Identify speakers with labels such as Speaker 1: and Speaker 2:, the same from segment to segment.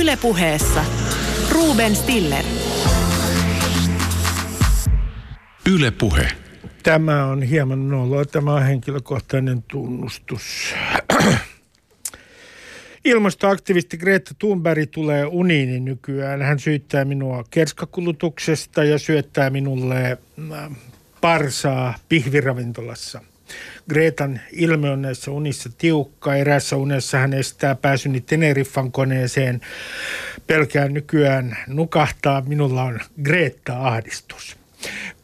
Speaker 1: Ylepuheessa Ruben Stiller.
Speaker 2: Ylepuhe.
Speaker 3: Tämä on hieman noloa. Tämä on henkilökohtainen tunnustus. Ilmastoaktivisti Greta Thunberg tulee uniini nykyään. Hän syyttää minua kerskakulutuksesta ja syöttää minulle äh, parsaa pihviravintolassa. Gretan ilme on näissä unissa tiukka. Erässä unessa hän estää pääsyni Teneriffan koneeseen. Pelkään nykyään nukahtaa. Minulla on Greta-ahdistus.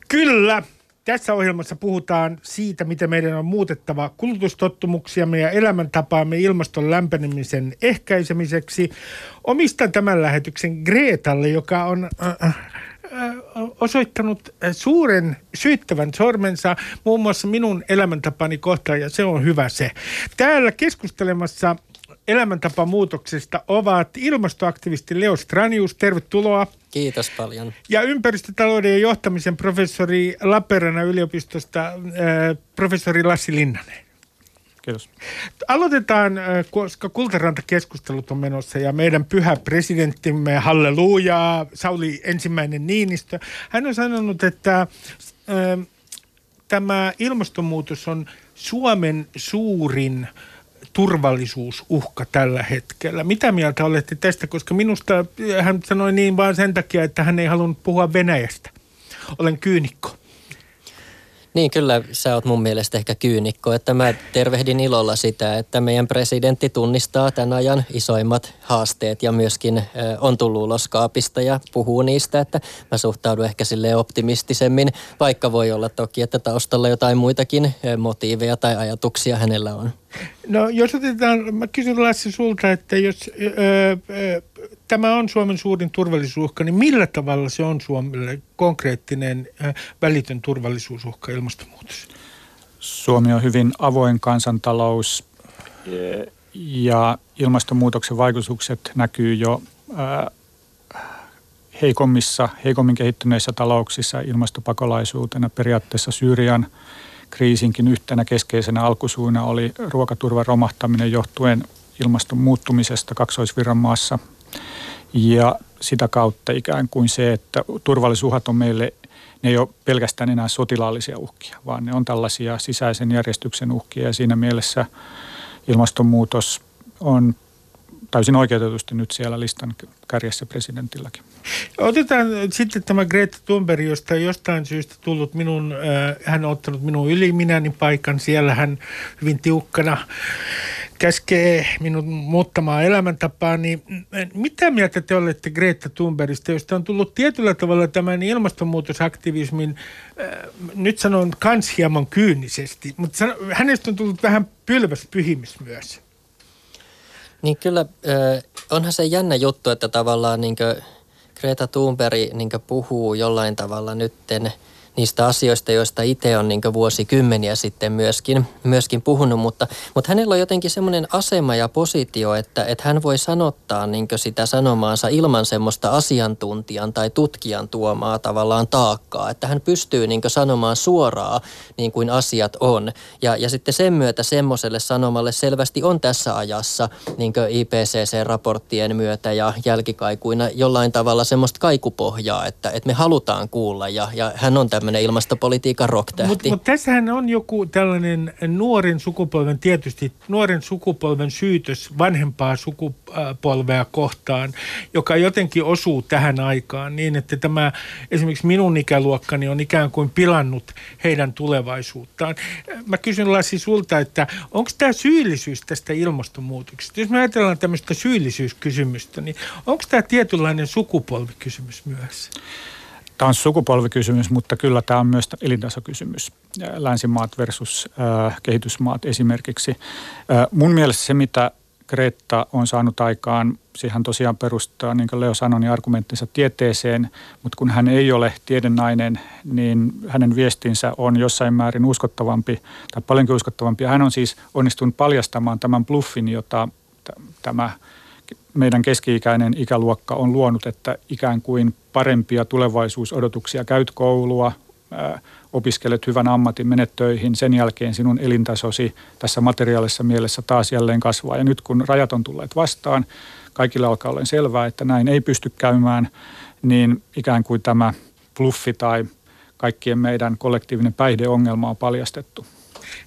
Speaker 3: Kyllä, tässä ohjelmassa puhutaan siitä, miten meidän on muutettava kulutustottumuksiamme ja elämäntapaamme ilmaston lämpenemisen ehkäisemiseksi. Omistan tämän lähetyksen Gretalle, joka on äh, äh, osoittanut suuren syyttävän sormensa muun muassa minun elämäntapani kohtaan ja se on hyvä se. Täällä keskustelemassa elämäntapamuutoksesta ovat ilmastoaktivisti Leo Stranius, tervetuloa.
Speaker 4: Kiitos paljon.
Speaker 3: Ja ympäristötalouden ja johtamisen professori Lappeenrannan yliopistosta, professori Lassi Linnanen.
Speaker 5: Kiitos.
Speaker 3: Aloitetaan, koska kultaranta-keskustelut on menossa ja meidän pyhä presidenttimme, halleluja, Sauli ensimmäinen Niinistö. Hän on sanonut, että äh, tämä ilmastonmuutos on Suomen suurin turvallisuusuhka tällä hetkellä. Mitä mieltä olette tästä, koska minusta hän sanoi niin vaan sen takia, että hän ei halunnut puhua Venäjästä. Olen kyynikko.
Speaker 4: Niin kyllä sä oot mun mielestä ehkä kyynikko, että mä tervehdin ilolla sitä, että meidän presidentti tunnistaa tämän ajan isoimmat haasteet ja myöskin on tullut ulos kaapista ja puhuu niistä, että mä suhtaudun ehkä sille optimistisemmin, vaikka voi olla toki, että taustalla jotain muitakin motiiveja tai ajatuksia hänellä on.
Speaker 3: No jos otetaan, mä kysyn Lassi sulta, että jos öö, öö, tämä on Suomen suurin turvallisuusuhka, niin millä tavalla se on Suomelle konkreettinen öö, välitön turvallisuusuhka ilmastonmuutos?
Speaker 5: Suomi on hyvin avoin kansantalous ja ilmastonmuutoksen vaikutukset näkyy jo heikommissa, heikommin kehittyneissä talouksissa ilmastopakolaisuutena periaatteessa Syyrian – kriisinkin yhtenä keskeisenä alkusuuna oli ruokaturvan romahtaminen johtuen ilmaston muuttumisesta kaksoisvirran maassa. Ja sitä kautta ikään kuin se, että turvallisuuhat on meille, ne ei ole pelkästään enää sotilaallisia uhkia, vaan ne on tällaisia sisäisen järjestyksen uhkia ja siinä mielessä ilmastonmuutos on täysin oikeutetusti nyt siellä listan kärjessä presidentilläkin.
Speaker 3: Otetaan sitten tämä Greta Thunberg, josta jostain syystä tullut minun, äh, hän on ottanut minun yli minäni paikan. Siellä hän hyvin tiukkana käskee minun muuttamaan elämäntapaa, niin mitä mieltä te olette Greta Thunbergista, josta on tullut tietyllä tavalla tämän ilmastonmuutosaktivismin, äh, nyt sanon kans hieman kyynisesti, mutta hänestä on tullut vähän pylväs pyhimys myös.
Speaker 4: Niin kyllä, onhan se jännä juttu, että tavallaan niin Greta Thunberg niin puhuu jollain tavalla nytten – niistä asioista, joista itse on niin vuosikymmeniä sitten myöskin, myöskin puhunut, mutta, mutta hänellä on jotenkin semmoinen asema ja positio, että, että hän voi sanottaa niin sitä sanomaansa ilman semmoista asiantuntijan tai tutkijan tuomaa tavallaan taakkaa, että hän pystyy niin sanomaan suoraan niin kuin asiat on. Ja, ja sitten sen myötä semmoiselle sanomalle selvästi on tässä ajassa niin IPCC-raporttien myötä ja jälkikaikuina jollain tavalla semmoista kaikupohjaa, että, että me halutaan kuulla ja, ja hän on tämmöinen tämmöinen ilmastopolitiikan rocktähti.
Speaker 3: Mutta mut tässähän on joku tällainen nuoren sukupolven, tietysti nuoren sukupolven syytös vanhempaa sukupolvea kohtaan, joka jotenkin osuu tähän aikaan niin, että tämä esimerkiksi minun ikäluokkani on ikään kuin pilannut heidän tulevaisuuttaan. Mä kysyn Lassi sulta, että onko tämä syyllisyys tästä ilmastonmuutoksesta? Jos me ajatellaan tämmöistä syyllisyyskysymystä, niin onko tämä tietynlainen sukupolvikysymys myös?
Speaker 5: Tämä on sukupolvikysymys, mutta kyllä tämä on myös elintasokysymys. Länsimaat versus kehitysmaat esimerkiksi. Mun mielestä se, mitä Greta on saanut aikaan, siihen tosiaan perustaa, niin kuin Leo sanoi, niin argumenttinsa tieteeseen, mutta kun hän ei ole tiedennainen, niin hänen viestinsä on jossain määrin uskottavampi tai paljonkin uskottavampi. Hän on siis onnistunut paljastamaan tämän bluffin, jota tämä – meidän keski-ikäinen ikäluokka on luonut, että ikään kuin parempia tulevaisuusodotuksia, käyt koulua, opiskelet hyvän ammatin, menet töihin, sen jälkeen sinun elintasosi tässä materiaalisessa mielessä taas jälleen kasvaa. Ja nyt kun rajat on tulleet vastaan, kaikille alkaa olla selvää, että näin ei pysty käymään, niin ikään kuin tämä bluffi tai kaikkien meidän kollektiivinen päihdeongelma on paljastettu.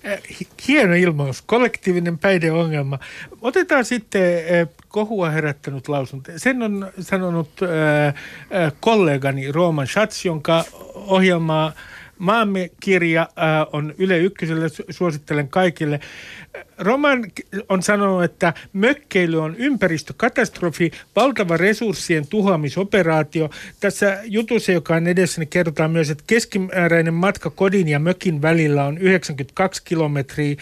Speaker 3: Äh, hieno ilmaus, kollektiivinen päihdeongelma. Otetaan sitten äh, kohua herättänyt lausunto. Sen on sanonut äh, kollegani Roman Schatz, jonka ohjelmaa Maamme kirja äh, on Yle Ykköselle, suosittelen kaikille. Roman on sanonut, että mökkeily on ympäristökatastrofi, valtava resurssien tuhoamisoperaatio. Tässä jutussa, joka on edessä, niin kerrotaan myös, että keskimääräinen matka kodin ja mökin välillä on 92 kilometriä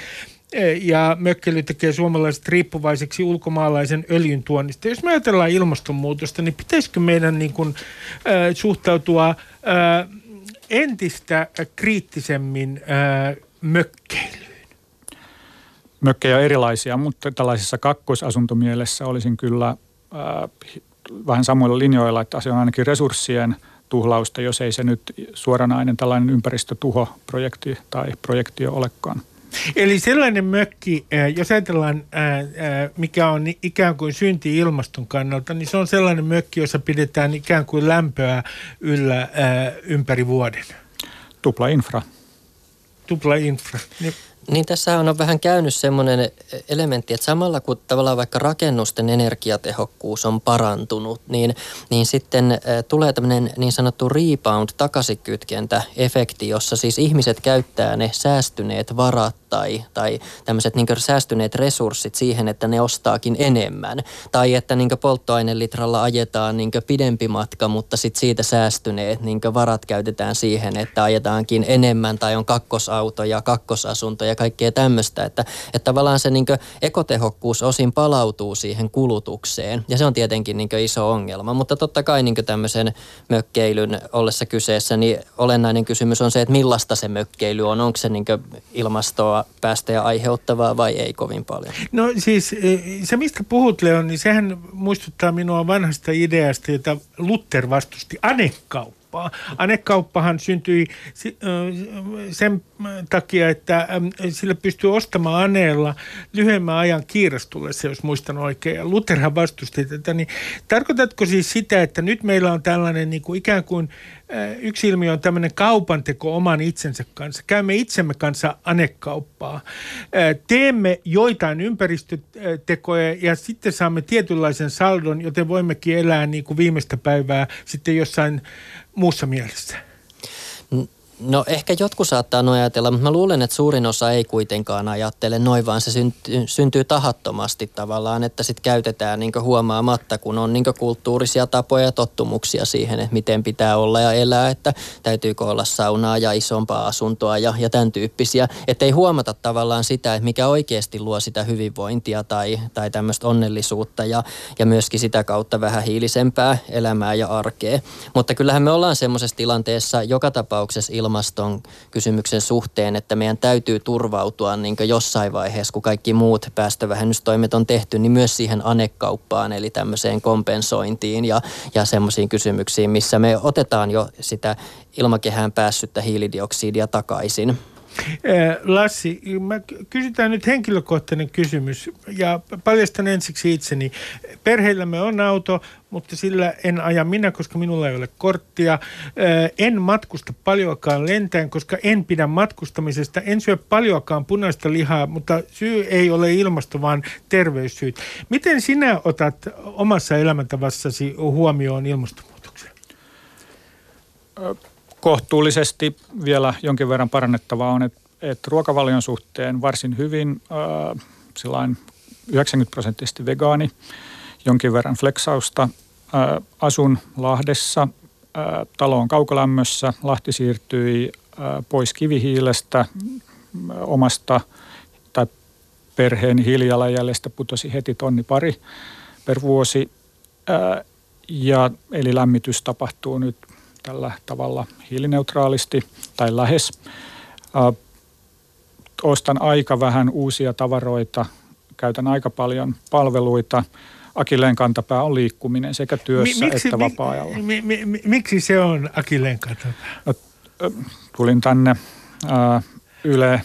Speaker 3: ja mökkeily tekee suomalaiset riippuvaiseksi ulkomaalaisen öljyn tuonnista. Jos me ajatellaan ilmastonmuutosta, niin pitäisikö meidän niin kuin, äh, suhtautua äh, entistä kriittisemmin äh, mökkeilyyn?
Speaker 5: Mökkejä on erilaisia, mutta tällaisessa kakkosasuntomielessä olisin kyllä äh, vähän samoilla linjoilla, että se on ainakin resurssien tuhlausta, jos ei se nyt suoranainen tällainen ympäristötuhoprojekti tai projekti olekaan.
Speaker 3: Eli sellainen mökki, jos ajatellaan, mikä on ikään kuin synti ilmaston kannalta, niin se on sellainen mökki, jossa pidetään ikään kuin lämpöä yllä ympäri vuoden.
Speaker 5: Tupla infra.
Speaker 3: Tupla infra.
Speaker 4: Niin niin tässä on vähän käynyt semmoinen elementti, että samalla kun tavallaan vaikka rakennusten energiatehokkuus on parantunut, niin, niin sitten tulee tämmöinen niin sanottu rebound takaisinkytkentä efekti, jossa siis ihmiset käyttää ne säästyneet varat tai, tai tämmöiset niin säästyneet resurssit siihen, että ne ostaakin enemmän. Tai että niin polttoainelitralla ajetaan niin pidempi matka, mutta sitten siitä säästyneet niin varat käytetään siihen, että ajetaankin enemmän tai on kakkosauto ja kakkosasunto ja kaikkea tämmöistä. Että, että tavallaan se niin ekotehokkuus osin palautuu siihen kulutukseen ja se on tietenkin niin iso ongelma. Mutta totta kai niin tämmöisen mökkeilyn ollessa kyseessä, niin olennainen kysymys on se, että millaista se mökkeily on. Onko se niin ilmastoa päästöjä aiheuttavaa vai ei kovin paljon?
Speaker 3: No siis e, se, mistä puhut Leon, niin sehän muistuttaa minua vanhasta ideasta, jota Luther vastusti, anekauppaa. Anekauppahan syntyi sen takia, että sillä pystyy ostamaan aneella lyhyemmän ajan kiirastullessa, jos muistan oikein. Lutherhan vastusti tätä. Niin tarkoitatko siis sitä, että nyt meillä on tällainen niin kuin ikään kuin yksi ilmiö on tämmöinen kaupanteko oman itsensä kanssa. Käymme itsemme kanssa anekauppaa. Teemme joitain ympäristötekoja ja sitten saamme tietynlaisen saldon, joten voimmekin elää niin kuin viimeistä päivää sitten jossain muussa mielessä.
Speaker 4: No ehkä jotkut saattaa noin ajatella, mutta mä luulen, että suurin osa ei kuitenkaan ajattele noin, vaan se syntyy, syntyy tahattomasti tavallaan, että sitten käytetään niin huomaamatta, kun on niin kulttuurisia tapoja ja tottumuksia siihen, että miten pitää olla ja elää, että täytyykö olla saunaa ja isompaa asuntoa ja, ja tämän tyyppisiä. Että ei huomata tavallaan sitä, että mikä oikeasti luo sitä hyvinvointia tai, tai tämmöistä onnellisuutta ja, ja myöskin sitä kautta vähän hiilisempää elämää ja arkea. Mutta kyllähän me ollaan semmoisessa tilanteessa joka tapauksessa ilman ilmaston kysymyksen suhteen, että meidän täytyy turvautua niin jossain vaiheessa, kun kaikki muut päästövähennystoimet on tehty, niin myös siihen anekauppaan, eli tämmöiseen kompensointiin ja, ja semmoisiin kysymyksiin, missä me otetaan jo sitä ilmakehään päässyttä hiilidioksidia takaisin.
Speaker 3: Lassi, mä kysytään nyt henkilökohtainen kysymys ja paljastan ensiksi itseni. Perheillämme on auto, mutta sillä en aja minä, koska minulla ei ole korttia. En matkusta paljoakaan lentäen, koska en pidä matkustamisesta. En syö paljoakaan punaista lihaa, mutta syy ei ole ilmasto, vaan terveyssyyt. Miten sinä otat omassa elämäntavassasi huomioon ilmastonmuutoksen?
Speaker 5: Kohtuullisesti vielä jonkin verran parannettavaa on, että, että ruokavalion suhteen varsin hyvin äh, 90 prosenttisesti vegaani, jonkin verran flexausta. Äh, asun Lahdessa, äh, talo on kaukolämmössä, Lahti siirtyi äh, pois kivihiilestä, äh, omasta tai perheen hiilijalanjäljestä putosi heti tonni pari per vuosi. Äh, ja, eli lämmitys tapahtuu nyt tällä tavalla hiilineutraalisti tai lähes. ostan aika vähän uusia tavaroita, käytän aika paljon palveluita. Akilleen kantapää on liikkuminen sekä työssä miksi, että vapaa-ajalla.
Speaker 3: Mi, mi, mi, miksi se on akilleen kantapää? No,
Speaker 5: tulin tänne Yle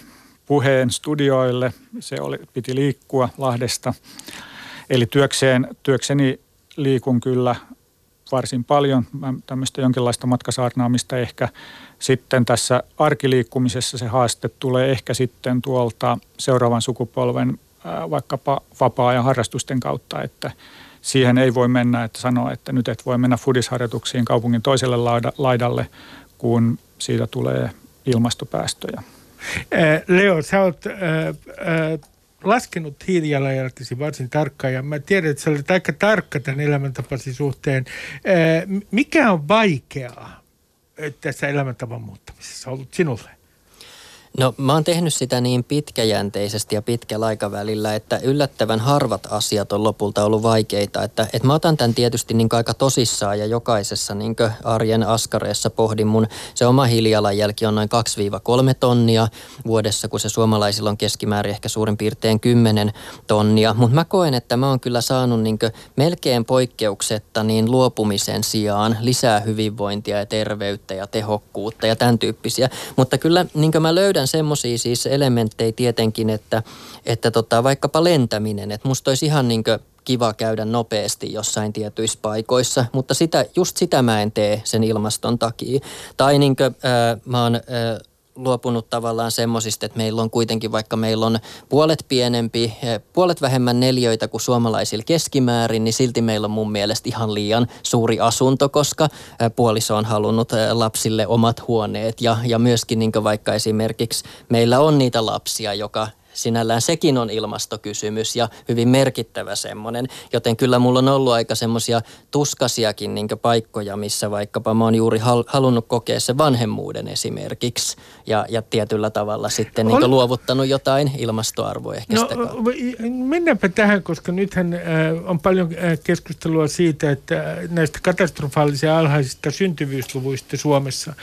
Speaker 5: puheen studioille. Se oli, piti liikkua Lahdesta. Eli työkseen, työkseni liikun kyllä varsin paljon, tämmöistä jonkinlaista matkasaarnaamista ehkä. Sitten tässä arkiliikkumisessa se haaste tulee ehkä sitten tuolta seuraavan sukupolven vaikkapa vapaa- ja harrastusten kautta, että siihen ei voi mennä, että sanoa, että nyt et voi mennä fudisharjoituksiin kaupungin toiselle laidalle, kun siitä tulee ilmastopäästöjä.
Speaker 3: Leo, sä oot laskenut hiilijalanjälkesi varsin tarkkaan ja mä tiedän, että sä olet aika tarkka tämän elämäntapasi suhteen. Mikä on vaikeaa tässä elämäntavan muuttamisessa ollut sinulle?
Speaker 4: No mä oon tehnyt sitä niin pitkäjänteisesti ja pitkällä aikavälillä, että yllättävän harvat asiat on lopulta ollut vaikeita. Että, että mä otan tämän tietysti niin aika tosissaan ja jokaisessa niin arjen askareessa pohdin mun, se oma hiilijalanjälki on noin 2-3 tonnia vuodessa, kun se suomalaisilla on keskimäärin ehkä suurin piirtein 10 tonnia. Mutta mä koen, että mä oon kyllä saanut niin melkein poikkeuksetta niin luopumisen sijaan lisää hyvinvointia ja terveyttä ja tehokkuutta ja tämän tyyppisiä. Mutta kyllä niin mä löydän löydän semmoisia siis elementtejä tietenkin, että, että tota, vaikkapa lentäminen, että musta olisi ihan niin kiva käydä nopeasti jossain tietyissä paikoissa, mutta sitä, just sitä mä en tee sen ilmaston takia. Tai niin kuin, äh, mä oon äh, luopunut tavallaan semmoisista, että meillä on kuitenkin, vaikka meillä on puolet pienempi, eh, puolet vähemmän neljöitä kuin suomalaisilla keskimäärin, niin silti meillä on mun mielestä ihan liian suuri asunto, koska eh, puoliso on halunnut eh, lapsille omat huoneet. Ja, ja myöskin niin vaikka esimerkiksi meillä on niitä lapsia, joka sinällään sekin on ilmastokysymys ja hyvin merkittävä semmoinen. Joten kyllä mulla on ollut aika semmoisia tuskasiakin niin paikkoja, missä vaikkapa mä oon juuri halunnut kokea se vanhemmuuden esimerkiksi ja, ja tietyllä tavalla sitten niin luovuttanut jotain ilmastoarvoa ehkä
Speaker 3: no. Mennäänpä tähän, koska nythän äh, on paljon äh, keskustelua siitä, että näistä katastrofaalisia alhaisista syntyvyysluvuista Suomessa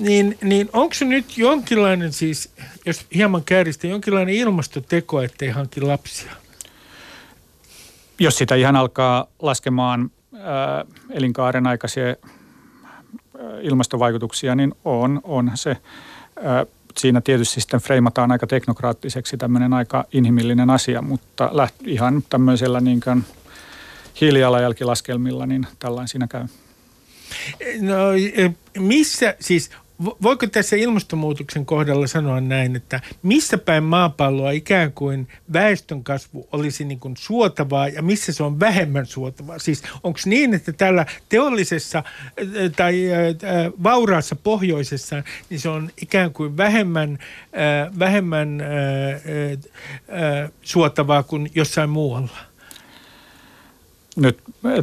Speaker 3: niin, niin onko se nyt jonkinlainen siis, jos hieman kääristä, jonkinlainen ilmastoteko, ettei hanki lapsia?
Speaker 5: Jos sitä ihan alkaa laskemaan äh, elinkaaren aikaisia äh, ilmastovaikutuksia, niin on, on se. Äh, siinä tietysti sitten freimataan aika teknokraattiseksi tämmöinen aika inhimillinen asia, mutta läht, ihan tämmöisellä niin hiilijalanjälkilaskelmilla, niin tällainen siinä käy.
Speaker 3: No e, missä, siis voiko tässä ilmastonmuutoksen kohdalla sanoa näin, että missä päin maapalloa ikään kuin väestön kasvu olisi niin kuin suotavaa ja missä se on vähemmän suotavaa? Siis onko niin, että tällä teollisessa tai vauraassa pohjoisessa, niin se on ikään kuin vähemmän, vähemmän suotavaa kuin jossain muualla?
Speaker 5: Nyt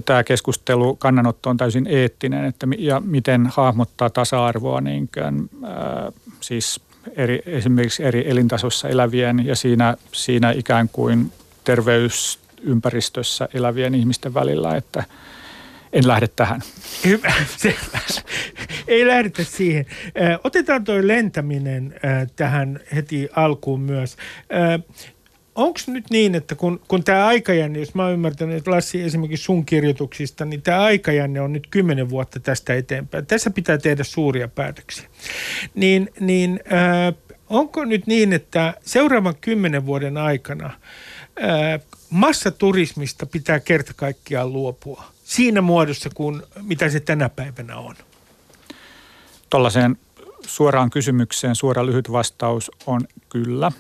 Speaker 5: tämä keskustelu, kannanotto on täysin eettinen, että ja miten hahmottaa tasa-arvoa niin kuin, ää, siis eri, esimerkiksi eri elintasossa elävien ja siinä, siinä ikään kuin terveysympäristössä elävien ihmisten välillä, että en lähde tähän.
Speaker 3: Hyvä, Ei lähdetä siihen. Otetaan tuo lentäminen tähän heti alkuun myös onko nyt niin, että kun, kun tämä aikajänne, jos mä oon ymmärtänyt, että Lassi esimerkiksi sun kirjoituksista, niin tämä aikajänne on nyt kymmenen vuotta tästä eteenpäin. Tässä pitää tehdä suuria päätöksiä. Niin, niin äh, onko nyt niin, että seuraavan kymmenen vuoden aikana äh, massaturismista pitää kerta kaikkiaan luopua siinä muodossa, kuin mitä se tänä päivänä on?
Speaker 5: Tuollaiseen suoraan kysymykseen suora lyhyt vastaus on kyllä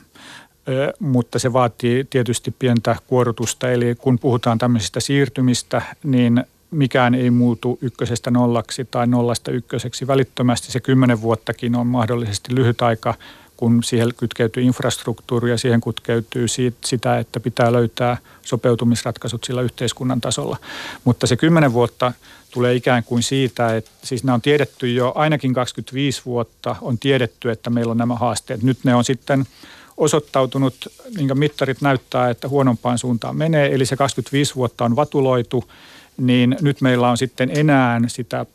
Speaker 5: mutta se vaatii tietysti pientä kuorutusta. Eli kun puhutaan tämmöisistä siirtymistä, niin mikään ei muutu ykkösestä nollaksi tai nollasta ykköseksi välittömästi. Se kymmenen vuottakin on mahdollisesti lyhyt aika, kun siihen kytkeytyy infrastruktuuri ja siihen kytkeytyy sitä, että pitää löytää sopeutumisratkaisut sillä yhteiskunnan tasolla. Mutta se kymmenen vuotta tulee ikään kuin siitä, että siis nämä on tiedetty jo ainakin 25 vuotta, on tiedetty, että meillä on nämä haasteet. Nyt ne on sitten osoittautunut, minkä mittarit näyttää, että huonompaan suuntaan menee, eli se 25 vuotta on vatuloitu, niin nyt meillä on sitten enää sitä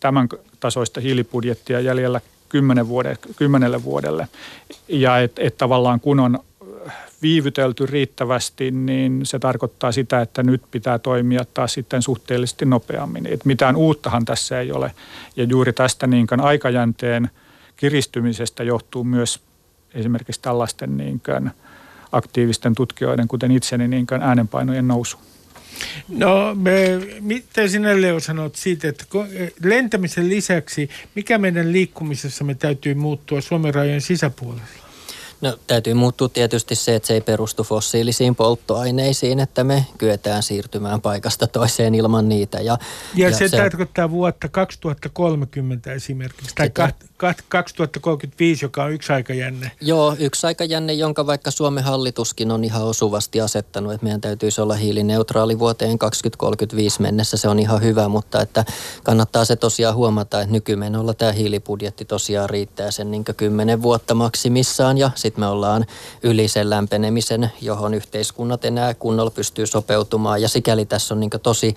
Speaker 5: tämän tasoista hiilibudjettia jäljellä 10 vuode, kymmenelle vuodelle. Ja että et tavallaan kun on viivytelty riittävästi, niin se tarkoittaa sitä, että nyt pitää toimia taas sitten suhteellisesti nopeammin. Et mitään uuttahan tässä ei ole. Ja juuri tästä niin aikajänteen kiristymisestä johtuu myös esimerkiksi tällaisten niin aktiivisten tutkijoiden, kuten itseni, niin äänenpainojen nousu.
Speaker 3: No, me, mitä sinä Leo sanot siitä, että lentämisen lisäksi, mikä meidän liikkumisessamme täytyy muuttua Suomen rajojen sisäpuolella?
Speaker 4: No täytyy muuttua tietysti se, että se ei perustu fossiilisiin polttoaineisiin, että me kyetään siirtymään paikasta toiseen ilman niitä.
Speaker 3: Ja, ja, ja se, se tarkoittaa vuotta 2030 esimerkiksi, tai sitä, 2035, joka on yksi aikajänne.
Speaker 4: Joo, yksi aikajänne, jonka vaikka Suomen hallituskin on ihan osuvasti asettanut, että meidän täytyisi olla hiilineutraali vuoteen 2035 mennessä. Se on ihan hyvä, mutta että kannattaa se tosiaan huomata, että nykymenolla tämä hiilibudjetti tosiaan riittää sen niin 10 vuotta maksimissaan ja sitten me ollaan yli sen lämpenemisen, johon yhteiskunnat enää kunnolla pystyy sopeutumaan ja sikäli tässä on niin tosi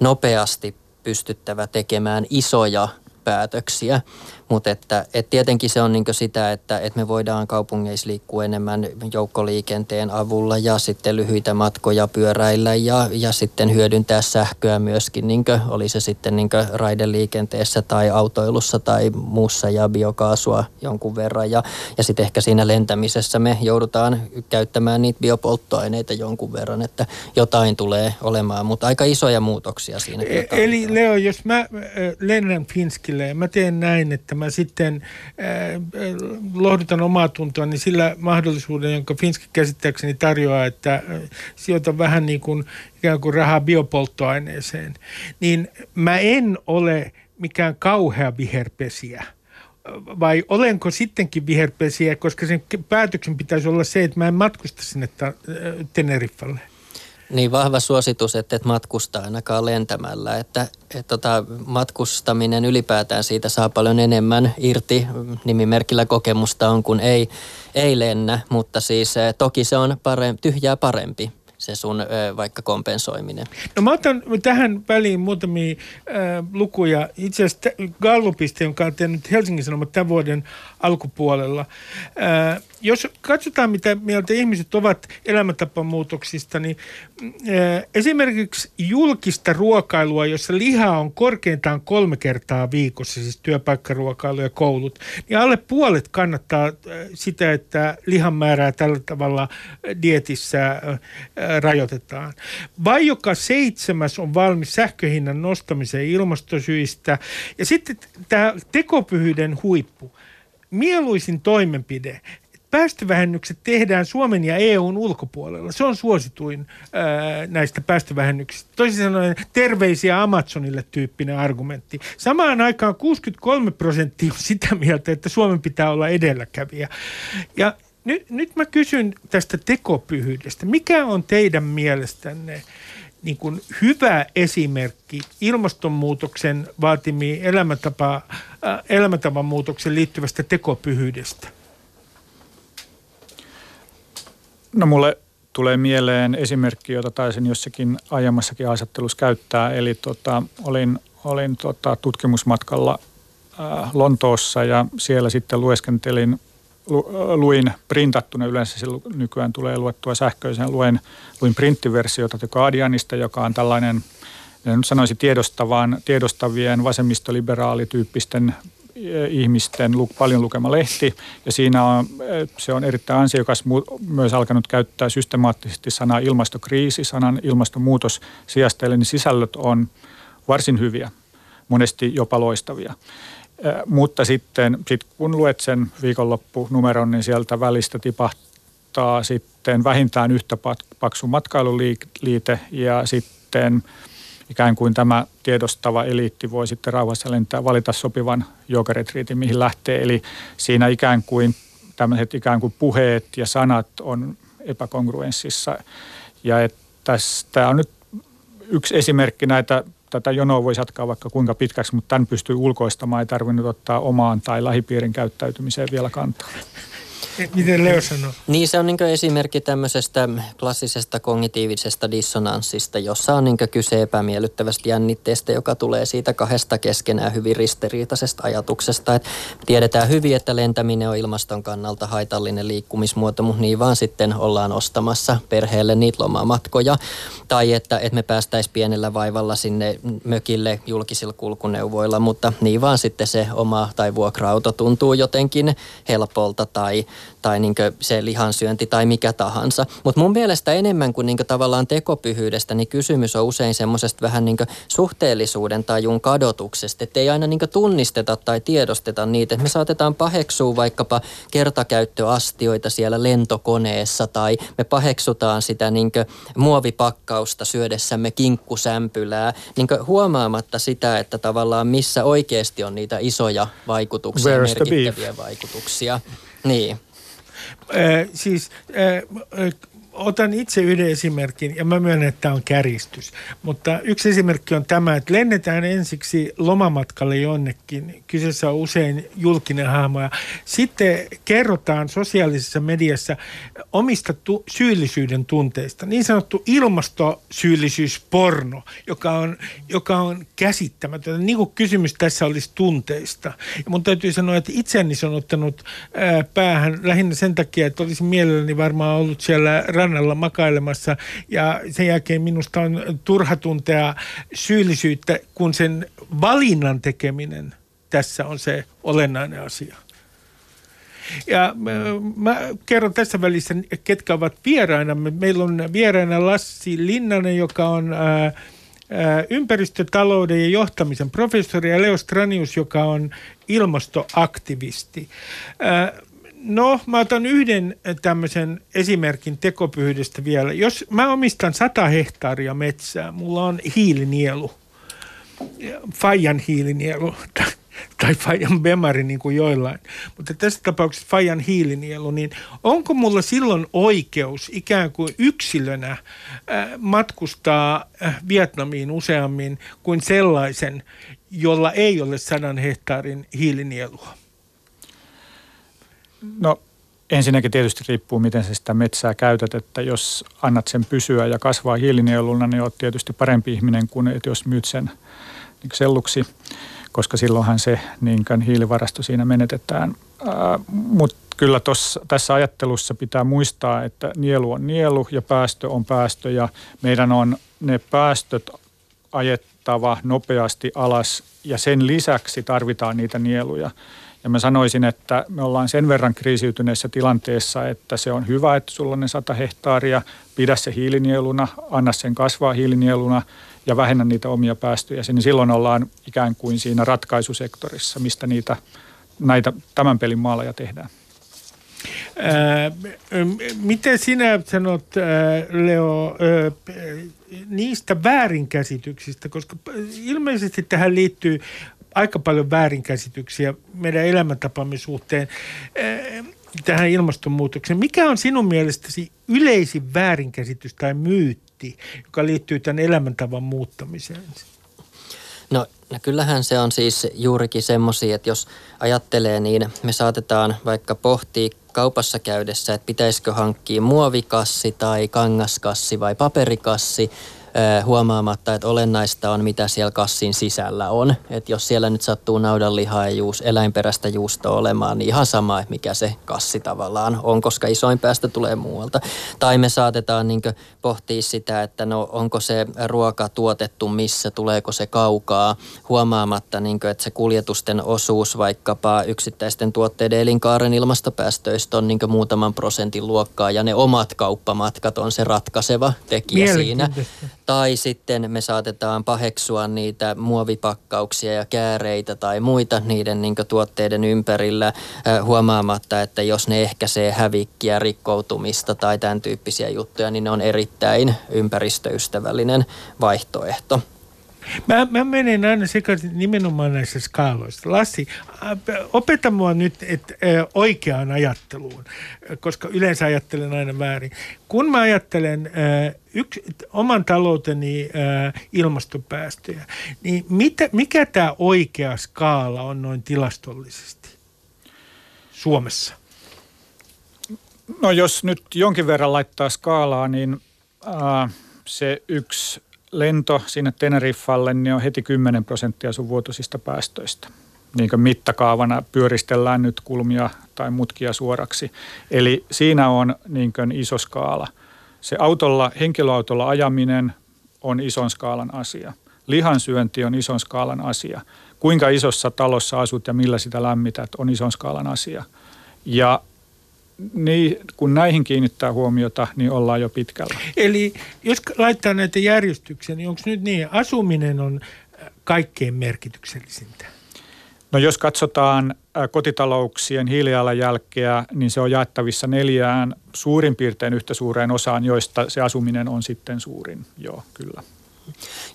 Speaker 4: nopeasti pystyttävä tekemään isoja päätöksiä. Mutta että, et tietenkin se on niin sitä, että, että me voidaan kaupungeissa liikkua enemmän joukkoliikenteen avulla ja sitten lyhyitä matkoja pyöräillä ja, ja sitten hyödyntää sähköä myöskin, niin oli se sitten niin raideliikenteessä tai autoilussa tai muussa ja biokaasua jonkun verran. Ja, ja sitten ehkä siinä lentämisessä me joudutaan käyttämään niitä biopolttoaineita jonkun verran, että jotain tulee olemaan, mutta aika isoja muutoksia siinä.
Speaker 3: E- eli Leo, jos mä lennän Finskille ja mä teen näin, että mä sitten äh, lohdutan omaa tuntoa, niin sillä mahdollisuuden, jonka Finski käsittääkseni tarjoaa, että äh, sijoitan vähän niin kuin ikään kuin rahaa biopolttoaineeseen, niin mä en ole mikään kauhea viherpesiä vai olenko sittenkin viherpesiä, koska sen päätöksen pitäisi olla se, että mä en matkusta sinne äh, Teneriffalle.
Speaker 4: Niin vahva suositus, että et matkusta ainakaan lentämällä, että et tota, matkustaminen ylipäätään siitä saa paljon enemmän irti, nimimerkillä kokemusta on kuin ei, ei lennä, mutta siis eh, toki se on parempi, tyhjää parempi se sun vaikka kompensoiminen?
Speaker 3: No mä otan tähän väliin muutamia äh, lukuja. Itse asiassa Gallupista, jonka on tehnyt Helsingin Sanomat tämän vuoden alkupuolella. Äh, jos katsotaan, mitä mieltä ihmiset ovat elämäntapamuutoksista, niin äh, esimerkiksi julkista ruokailua, jossa liha on korkeintaan kolme kertaa viikossa, siis työpaikkaruokailu ja koulut, niin alle puolet kannattaa sitä, että lihan määrää tällä tavalla dietissä äh, rajoitetaan. Vai joka seitsemäs on valmis sähköhinnan nostamiseen ilmastosyistä. Ja sitten tämä tekopyhyyden huippu. Mieluisin toimenpide, päästövähennykset tehdään Suomen ja EUn ulkopuolella. Se on suosituin ää, näistä päästövähennyksistä. Toisin sanoen terveisiä Amazonille tyyppinen argumentti. Samaan aikaan 63 prosenttia on sitä mieltä, että Suomen pitää olla edelläkävijä. Ja nyt, nyt mä kysyn tästä tekopyhyydestä. Mikä on teidän mielestänne niin kuin hyvä esimerkki ilmastonmuutoksen vaatimia elämäntapa, äh, elämäntavan muutoksen liittyvästä tekopyhyydestä?
Speaker 5: No mulle tulee mieleen esimerkki, jota taisin jossakin aiemmassakin haastattelussa käyttää. Eli tota, olin, olin tota, tutkimusmatkalla äh, Lontoossa ja siellä sitten lueskentelin luin printattuna, yleensä se nykyään tulee luettua sähköisen, luen, luin printtiversiota The Guardianista, joka on tällainen, en nyt sanoisi tiedostavaan, tiedostavien vasemmistoliberaalityyppisten eh, ihmisten paljon lukema lehti ja siinä on, eh, se on erittäin ansiokas myös alkanut käyttää systemaattisesti sanaa ilmastokriisi, sanan ilmastonmuutos sijasta, eli sisällöt on varsin hyviä, monesti jopa loistavia. Mutta sitten sit kun luet sen viikonloppunumeron, niin sieltä välistä tipahtaa sitten vähintään yhtä paksu matkailuliite ja sitten ikään kuin tämä tiedostava eliitti voi sitten rauhassa lentää, valita sopivan joogaretriitin, mihin lähtee. Eli siinä ikään kuin tämmöiset ikään kuin puheet ja sanat on epäkongruenssissa. Ja että tästä on nyt yksi esimerkki näitä tätä jonoa voisi jatkaa vaikka kuinka pitkäksi, mutta tämän pystyy ulkoistamaan, ei tarvinnut ottaa omaan tai lähipiirin käyttäytymiseen vielä kantaa.
Speaker 3: Miten Leo sanoo?
Speaker 4: Niin se on niin esimerkki tämmöisestä klassisesta kognitiivisesta dissonanssista, jossa on niin kyse epämiellyttävästä jännitteestä, joka tulee siitä kahdesta keskenään hyvin ristiriitaisesta ajatuksesta. Et tiedetään hyvin, että lentäminen on ilmaston kannalta haitallinen liikkumismuoto, mutta niin vaan sitten ollaan ostamassa perheelle niitä lomamatkoja. Tai että, että me päästäisiin pienellä vaivalla sinne mökille julkisilla kulkuneuvoilla, mutta niin vaan sitten se oma tai vuokra-auto tuntuu jotenkin helpolta tai, tai niin se lihansyönti tai mikä tahansa. Mutta mun mielestä enemmän kuin, niin kuin tavallaan tekopyhyydestä, niin kysymys on usein semmoisesta vähän niin suhteellisuuden tajun kadotuksesta, että ei aina niin tunnisteta tai tiedosteta niitä. Me saatetaan paheksua vaikkapa kertakäyttöastioita siellä lentokoneessa tai me paheksutaan sitä niin muovipakkausta syödessämme kinkkusämpylää, niin huomaamatta sitä, että tavallaan missä oikeasti on niitä isoja vaikutuksia, Where's merkittäviä vaikutuksia. Niin.
Speaker 3: Äh, siis äh, otan itse yhden esimerkin ja mä myönnän, että tämä on käristys. Mutta yksi esimerkki on tämä, että lennetään ensiksi lomamatkalle jonnekin. Kyseessä on usein julkinen hahmo. Ja sitten kerrotaan sosiaalisessa mediassa omista tu- syyllisyyden tunteista. Niin sanottu ilmastosyyllisyysporno, joka on, joka on käsittämätöntä. Niin kuin kysymys tässä olisi tunteista. Ja mun täytyy sanoa, että itseäni se on ottanut ää, päähän lähinnä sen takia, että olisin mielelläni varmaan ollut siellä rannalla makailemassa ja sen jälkeen minusta on turha tuntea syyllisyyttä, kun sen valinnan tekeminen tässä on se olennainen asia. Ja mä, mä kerron tässä välissä, ketkä ovat vieraina. Meillä on vieraina Lassi Linnanen, joka on ää, ympäristötalouden ja johtamisen professori ja Leo Stranius, joka on ilmastoaktivisti. No, mä otan yhden tämmöisen esimerkin tekopyhyydestä vielä. Jos mä omistan 100 hehtaaria metsää, mulla on hiilinielu, Fajan hiilinielu tai Fajan Bemari niin kuin joillain, mutta tässä tapauksessa Fajan hiilinielu, niin onko mulla silloin oikeus ikään kuin yksilönä äh, matkustaa äh, Vietnamiin useammin kuin sellaisen, jolla ei ole sadan hehtaarin hiilinielua?
Speaker 5: No ensinnäkin tietysti riippuu, miten sä sitä metsää käytät, että jos annat sen pysyä ja kasvaa hiilinieluna, niin oot tietysti parempi ihminen kuin että jos myyt sen niin selluksi, koska silloinhan se niin hiilivarasto siinä menetetään. Mutta kyllä tossa, tässä ajattelussa pitää muistaa, että nielu on nielu ja päästö on päästö ja meidän on ne päästöt ajettava nopeasti alas ja sen lisäksi tarvitaan niitä nieluja. Ja mä sanoisin, että me ollaan sen verran kriisiytyneessä tilanteessa, että se on hyvä, että sulla on ne 100 hehtaaria, pidä se hiilinieluna, anna sen kasvaa hiilinieluna ja vähennä niitä omia päästöjä. Niin silloin ollaan ikään kuin siinä ratkaisusektorissa, mistä niitä näitä tämän pelin maalaja tehdään.
Speaker 3: Ää, miten sinä sanot, Leo, niistä väärinkäsityksistä, koska ilmeisesti tähän liittyy aika paljon väärinkäsityksiä meidän elämäntapamme suhteen eh, tähän ilmastonmuutokseen. Mikä on sinun mielestäsi yleisin väärinkäsitys tai myytti, joka liittyy tämän elämäntavan muuttamiseen?
Speaker 4: No, no kyllähän se on siis juurikin semmoisia, että jos ajattelee, niin me saatetaan vaikka pohtia kaupassa käydessä, että pitäisikö hankkia muovikassi tai kangaskassi vai paperikassi – huomaamatta, että olennaista on, mitä siellä kassin sisällä on. Että jos siellä nyt sattuu naudanlihaa ja juus, eläinperäistä juustoa olemaan, niin ihan sama, että mikä se kassi tavallaan on, koska isoin päästä tulee muualta. Tai me saatetaan niin pohtia sitä, että no onko se ruoka tuotettu missä, tuleeko se kaukaa, huomaamatta, niin kuin, että se kuljetusten osuus vaikkapa yksittäisten tuotteiden elinkaaren ilmastopäästöistä on niin muutaman prosentin luokkaa ja ne omat kauppamatkat on se ratkaiseva tekijä siinä. Tai sitten me saatetaan paheksua niitä muovipakkauksia ja kääreitä tai muita niiden niin tuotteiden ympärillä huomaamatta, että jos ne ehkäisee hävikkiä, rikkoutumista tai tämän tyyppisiä juttuja, niin ne on erittäin ympäristöystävällinen vaihtoehto.
Speaker 3: Mä, mä menen aina sekaisin nimenomaan näissä skaaloissa. Lassi, opeta mua nyt et, oikeaan ajatteluun, koska yleensä ajattelen aina väärin. Kun mä ajattelen yks, oman talouteni ilmastopäästöjä, niin mitä, mikä tämä oikea skaala on noin tilastollisesti Suomessa?
Speaker 5: No jos nyt jonkin verran laittaa skaalaa, niin äh, se yksi lento sinne Teneriffalle niin on heti 10 prosenttia sun vuotuisista päästöistä. Niin kuin mittakaavana pyöristellään nyt kulmia tai mutkia suoraksi. Eli siinä on niin kuin iso skaala. Se autolla, henkilöautolla ajaminen on ison skaalan asia. Lihansyönti on ison skaalan asia. Kuinka isossa talossa asut ja millä sitä lämmität on ison skaalan asia. Ja niin, kun näihin kiinnittää huomiota, niin ollaan jo pitkällä.
Speaker 3: Eli jos laittaa näitä järjestyksiä, niin onko nyt niin, asuminen on kaikkein merkityksellisintä?
Speaker 5: No jos katsotaan kotitalouksien hiilijalanjälkeä, niin se on jaettavissa neljään suurin piirtein yhtä suureen osaan, joista se asuminen on sitten suurin. Joo, kyllä.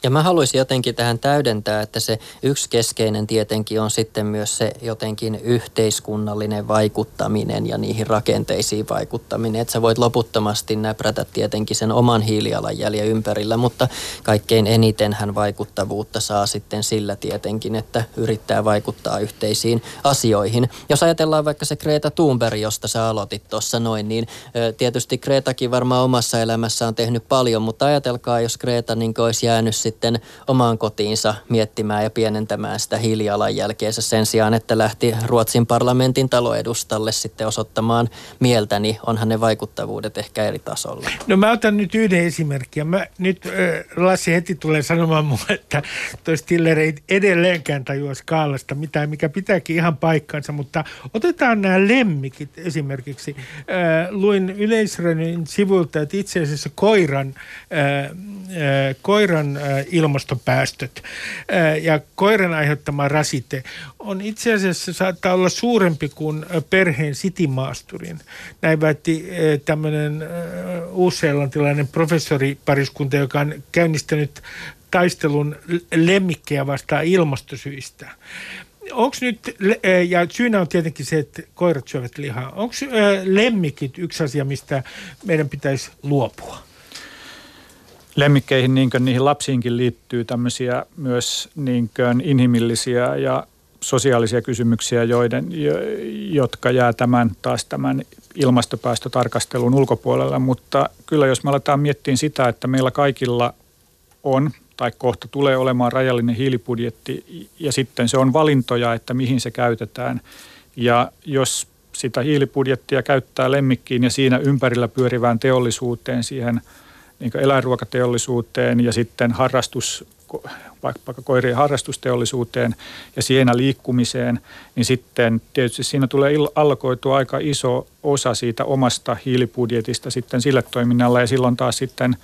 Speaker 4: Ja mä haluaisin jotenkin tähän täydentää, että se yksi keskeinen tietenkin on sitten myös se jotenkin yhteiskunnallinen vaikuttaminen ja niihin rakenteisiin vaikuttaminen. Että sä voit loputtomasti näprätä tietenkin sen oman hiilijalanjäljen ympärillä, mutta kaikkein eniten hän vaikuttavuutta saa sitten sillä tietenkin, että yrittää vaikuttaa yhteisiin asioihin. Jos ajatellaan vaikka se Greta Thunberg, josta sä aloitit tuossa noin, niin tietysti Gretakin varmaan omassa elämässä on tehnyt paljon, mutta ajatelkaa, jos Greta niin olisi jäänyt sitten omaan kotiinsa miettimään ja pienentämään sitä hiilijalanjälkeensä sen sijaan, että lähti Ruotsin parlamentin taloedustalle sitten osoittamaan mieltä, niin onhan ne vaikuttavuudet ehkä eri tasolla.
Speaker 3: No mä otan nyt yhden esimerkin. Mä, nyt äh, Lassi heti tulee sanomaan mulle, että toi Stiller ei edelleenkään tajua skaalasta mitään, mikä pitääkin ihan paikkansa, mutta otetaan nämä lemmikit esimerkiksi. Äh, luin Yleisradion sivuilta, että itse asiassa koiran, äh, äh, koiran koiran ilmastopäästöt ja koiran aiheuttama rasite on itse asiassa saattaa olla suurempi kuin perheen sitimaasturin. Näin väitti tämmöinen uusseelantilainen professoripariskunta, joka on käynnistänyt taistelun lemmikkejä vastaan ilmastosyistä. Onko nyt, ja syynä on tietenkin se, että koirat syövät lihaa, onko lemmikit yksi asia, mistä meidän pitäisi luopua?
Speaker 5: Lemmikkeihin, niin kuin niihin lapsiinkin liittyy tämmöisiä myös niin kuin inhimillisiä ja sosiaalisia kysymyksiä, joiden, jotka jää tämän taas tämän ilmastopäästötarkastelun ulkopuolelle. Mutta kyllä jos me aletaan miettiä sitä, että meillä kaikilla on tai kohta tulee olemaan rajallinen hiilibudjetti ja sitten se on valintoja, että mihin se käytetään. Ja jos sitä hiilibudjettia käyttää lemmikkiin ja siinä ympärillä pyörivään teollisuuteen, siihen – niin eläinruokateollisuuteen ja sitten harrastus, vaikka koirien harrastusteollisuuteen ja siinä liikkumiseen, niin sitten tietysti siinä tulee allokoitua aika iso osa siitä omasta hiilibudjetista sitten sille toiminnalle ja silloin taas sitten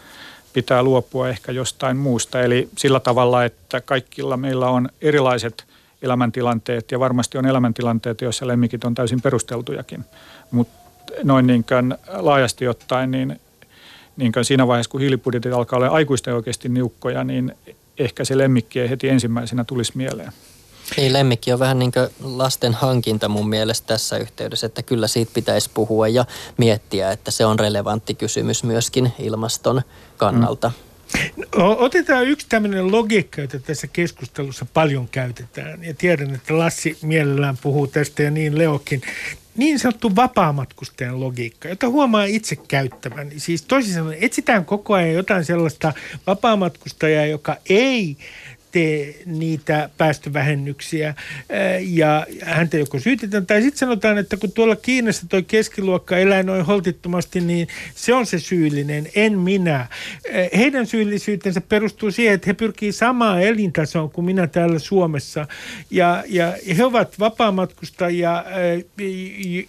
Speaker 5: pitää luopua ehkä jostain muusta. Eli sillä tavalla, että kaikilla meillä on erilaiset elämäntilanteet ja varmasti on elämäntilanteet, joissa lemmikit on täysin perusteltujakin. Mutta noin niin laajasti ottaen, niin niin siinä vaiheessa, kun hiilibudjetit alkaa olla aikuisten oikeasti niukkoja, niin ehkä se lemmikki ei heti ensimmäisenä tulisi mieleen.
Speaker 4: Niin, lemmikki on vähän niin kuin lasten hankinta mun mielestä tässä yhteydessä, että kyllä siitä pitäisi puhua ja miettiä, että se on relevantti kysymys myöskin ilmaston kannalta.
Speaker 3: Mm. Otetaan yksi tämmöinen logiikka, jota tässä keskustelussa paljon käytetään. Ja tiedän, että Lassi mielellään puhuu tästä ja niin Leokin niin sanottu vapaamatkustajan logiikka, jota huomaa itse käyttävän. Siis toisin sanoen etsitään koko ajan jotain sellaista vapaamatkustajaa, joka ei tee niitä päästövähennyksiä ja häntä joko syytetään tai sitten sanotaan, että kun tuolla Kiinassa toi keskiluokka elää noin holtittomasti, niin se on se syyllinen, en minä. Heidän syyllisyytensä perustuu siihen, että he pyrkii samaan elintasoon kuin minä täällä Suomessa ja, ja he ovat vapaamatkustajia,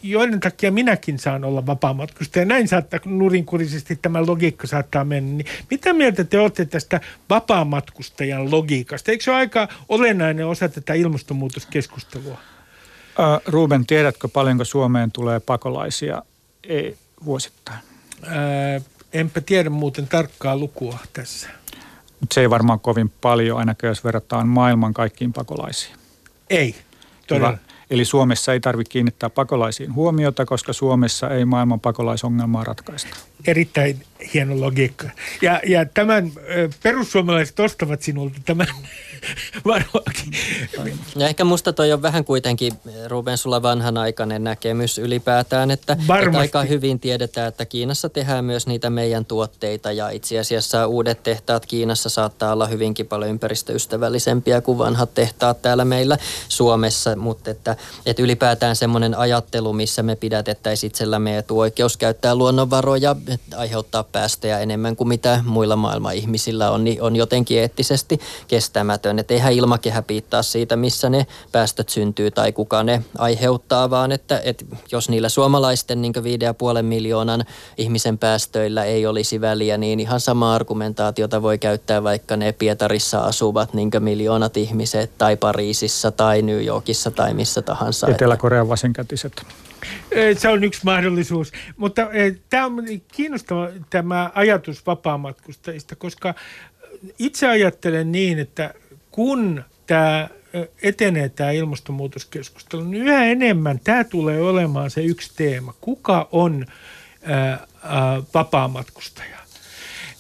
Speaker 3: joiden takia minäkin saan olla vapaamatkustaja. Näin saattaa nurinkurisesti tämä logiikka saattaa mennä. Niin mitä mieltä te olette tästä vapaamatkustajan logiikasta? Politiikasta. Eikö se ole aika olennainen osa tätä ilmastonmuutoskeskustelua?
Speaker 5: Äh, Ruben, tiedätkö paljonko Suomeen tulee pakolaisia ei, vuosittain?
Speaker 3: Äh, enpä tiedä muuten tarkkaa lukua tässä.
Speaker 5: Mutta se ei varmaan kovin paljon, ainakaan jos verrataan maailman kaikkiin pakolaisiin.
Speaker 3: Ei, todella. Hyvä.
Speaker 5: Eli Suomessa ei tarvitse kiinnittää pakolaisiin huomiota, koska Suomessa ei maailman pakolaisongelmaa ratkaista.
Speaker 3: Erittäin hieno logiikka. Ja, ja tämän perussuomalaiset ostavat sinulta tämän varoakin.
Speaker 4: Ja ehkä musta toi on vähän kuitenkin, Ruben, sulla vanhanaikainen näkemys ylipäätään, että, että aika hyvin tiedetään, että Kiinassa tehdään myös niitä meidän tuotteita ja itse asiassa uudet tehtaat Kiinassa saattaa olla hyvinkin paljon ympäristöystävällisempiä kuin vanhat tehtaat täällä meillä Suomessa, mutta että, että ylipäätään semmoinen ajattelu, missä me pidätettäisiin itsellämme etuoikeus käyttää luonnonvaroja, aiheuttaa päästöjä enemmän kuin mitä muilla maailman ihmisillä on, niin on jotenkin eettisesti kestämätön. Että eihän ilmakehä piittaa siitä, missä ne päästöt syntyy tai kuka ne aiheuttaa, vaan että, että jos niillä suomalaisten niin 5,5 miljoonan ihmisen päästöillä ei olisi väliä, niin ihan sama argumentaatiota voi käyttää vaikka ne Pietarissa asuvat niin miljoonat ihmiset tai Pariisissa tai New Yorkissa tai missä tahansa.
Speaker 5: Etelä-Korean vasenkätiset.
Speaker 3: Se on yksi mahdollisuus, mutta tämä on kiinnostava tämä ajatus vapaamatkustajista, koska itse ajattelen niin, että kun tämä etenee tämä ilmastonmuutoskeskustelu, niin yhä enemmän tämä tulee olemaan se yksi teema. Kuka on ää, ää, vapaamatkustaja?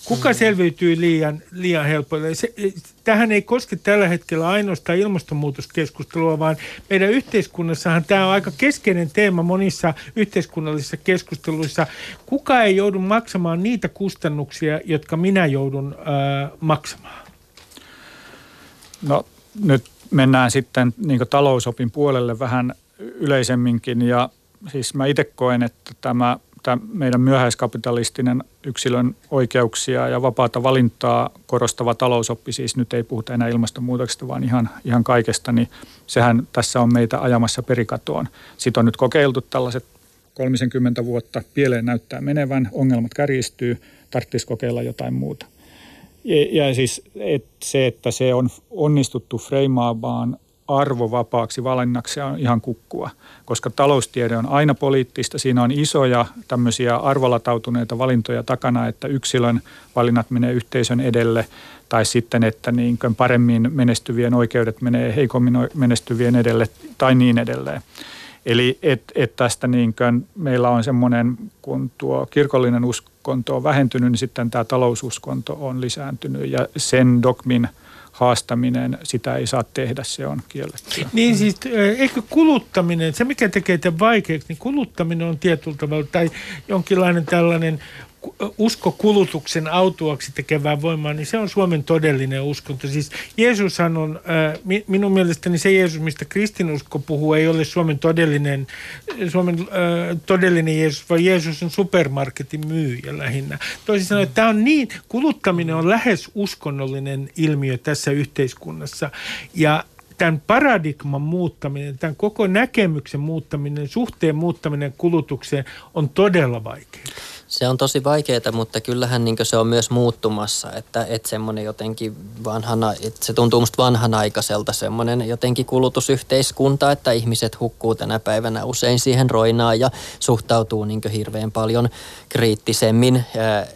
Speaker 3: Kuka mm. selviytyy liian, liian helpolla? Se, tähän ei koske tällä hetkellä ainoastaan ilmastonmuutoskeskustelua, vaan meidän yhteiskunnassahan tämä on aika keskeinen teema monissa yhteiskunnallisissa keskusteluissa. Kuka ei joudu maksamaan niitä kustannuksia, jotka minä joudun ää, maksamaan?
Speaker 5: No nyt mennään sitten niin talousopin puolelle vähän yleisemminkin ja siis mä itse koen, että tämä, tämä meidän myöhäiskapitalistinen yksilön oikeuksia ja vapaata valintaa korostava talousoppi, siis nyt ei puhuta enää ilmastonmuutoksesta, vaan ihan, ihan kaikesta, niin sehän tässä on meitä ajamassa perikatoon. Sitten on nyt kokeiltu tällaiset 30 vuotta, pieleen näyttää menevän, ongelmat kärjistyy, tarvitsisi kokeilla jotain muuta. Ja, ja siis et se, että se on onnistuttu freimaamaan arvovapaaksi valinnaksi on ihan kukkua, koska taloustiede on aina poliittista. Siinä on isoja tämmöisiä arvolatautuneita valintoja takana, että yksilön valinnat menee yhteisön edelle tai sitten, että niin paremmin menestyvien oikeudet menee heikommin menestyvien edelle tai niin edelleen. Eli et, et tästä niin kuin meillä on semmoinen, kun tuo kirkollinen uskonto on vähentynyt, niin sitten tämä taloususkonto on lisääntynyt ja sen dogmin haastaminen, sitä ei saa tehdä, se on kielletty.
Speaker 3: Niin siis eikö kuluttaminen, se mikä tekee tämän vaikeaksi, niin kuluttaminen on tietyllä tavalla tai jonkinlainen tällainen usko kulutuksen autuaksi tekevää voimaa, niin se on Suomen todellinen uskonto. Siis Jeesushan on, minun mielestäni se Jeesus, mistä kristinusko puhuu, ei ole Suomen todellinen, Suomen todellinen Jeesus, vaan Jeesus on supermarketin myyjä lähinnä. Toisin sanoen, että tämä on niin, kuluttaminen on lähes uskonnollinen ilmiö tässä yhteiskunnassa. Ja tämän paradigman muuttaminen, tämän koko näkemyksen muuttaminen, suhteen muuttaminen kulutukseen on todella vaikeaa.
Speaker 4: Se on tosi vaikeaa, mutta kyllähän niin se on myös muuttumassa, että, että semmoinen jotenkin vanhana, että se tuntuu musta vanhanaikaiselta semmoinen jotenkin kulutusyhteiskunta, että ihmiset hukkuu tänä päivänä usein siihen roinaan ja suhtautuu niin hirveän paljon kriittisemmin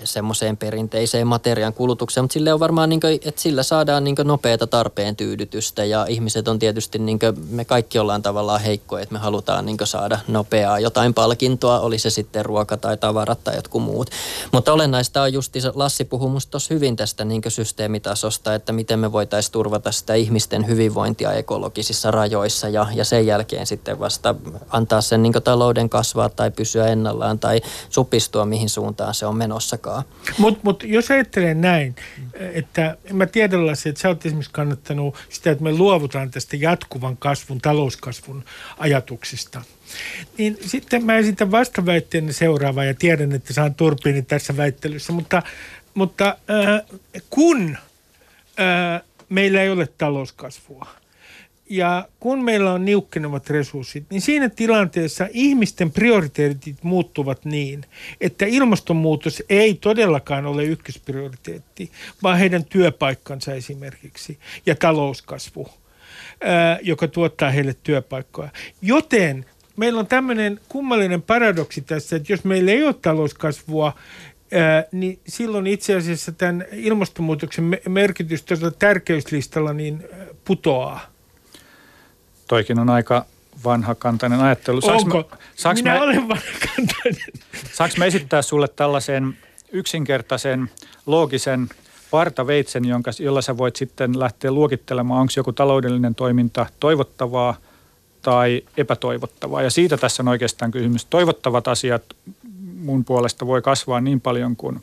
Speaker 4: semmoiseen perinteiseen materiaan kulutukseen, mutta sille on varmaan, niin kuin, että sillä saadaan niin nopeata tarpeen tyydytystä ja ihmiset on tietysti, niin kuin, me kaikki ollaan tavallaan heikkoja, että me halutaan niin saada nopeaa jotain palkintoa, oli se sitten ruoka tai tavarat tai jotkut muut. Mutta olennaista on just, Lassi puhui musta tossa hyvin tästä niin systeemitasosta, että miten me voitaisiin turvata sitä ihmisten hyvinvointia ekologisissa rajoissa ja, ja sen jälkeen sitten vasta antaa sen niin talouden kasvaa tai pysyä ennallaan tai supistua mihin suuntaan se on menossakaan.
Speaker 3: Mutta mut, jos ajattelee näin, että mä tiedän Lassi, että sä oot esimerkiksi kannattanut sitä, että me luovutaan tästä jatkuvan kasvun, talouskasvun ajatuksista – niin sitten mä esitän vastaväitteen seuraava ja tiedän, että saan turpiini tässä väittelyssä, mutta, mutta äh, kun äh, meillä ei ole talouskasvua ja kun meillä on niukkenevat resurssit, niin siinä tilanteessa ihmisten prioriteetit muuttuvat niin, että ilmastonmuutos ei todellakaan ole ykkösprioriteetti, vaan heidän työpaikkansa esimerkiksi ja talouskasvu joka tuottaa heille työpaikkoja. Joten meillä on tämmöinen kummallinen paradoksi tässä, että jos meillä ei ole talouskasvua, ää, niin silloin itse asiassa tämän ilmastonmuutoksen merkitys tuolla tärkeyslistalla niin putoaa.
Speaker 5: Toikin on aika vanhakantainen ajattelu.
Speaker 3: Saanko? Onko?
Speaker 5: Saanko
Speaker 3: Minä mä, olen vanhakantainen.
Speaker 5: Saanko mä esittää sulle tällaisen yksinkertaisen, loogisen partaveitsen, jonka, jolla sä voit sitten lähteä luokittelemaan, onko joku taloudellinen toiminta toivottavaa tai epätoivottavaa. Ja siitä tässä on oikeastaan kysymys. Toivottavat asiat mun puolesta voi kasvaa niin paljon kuin,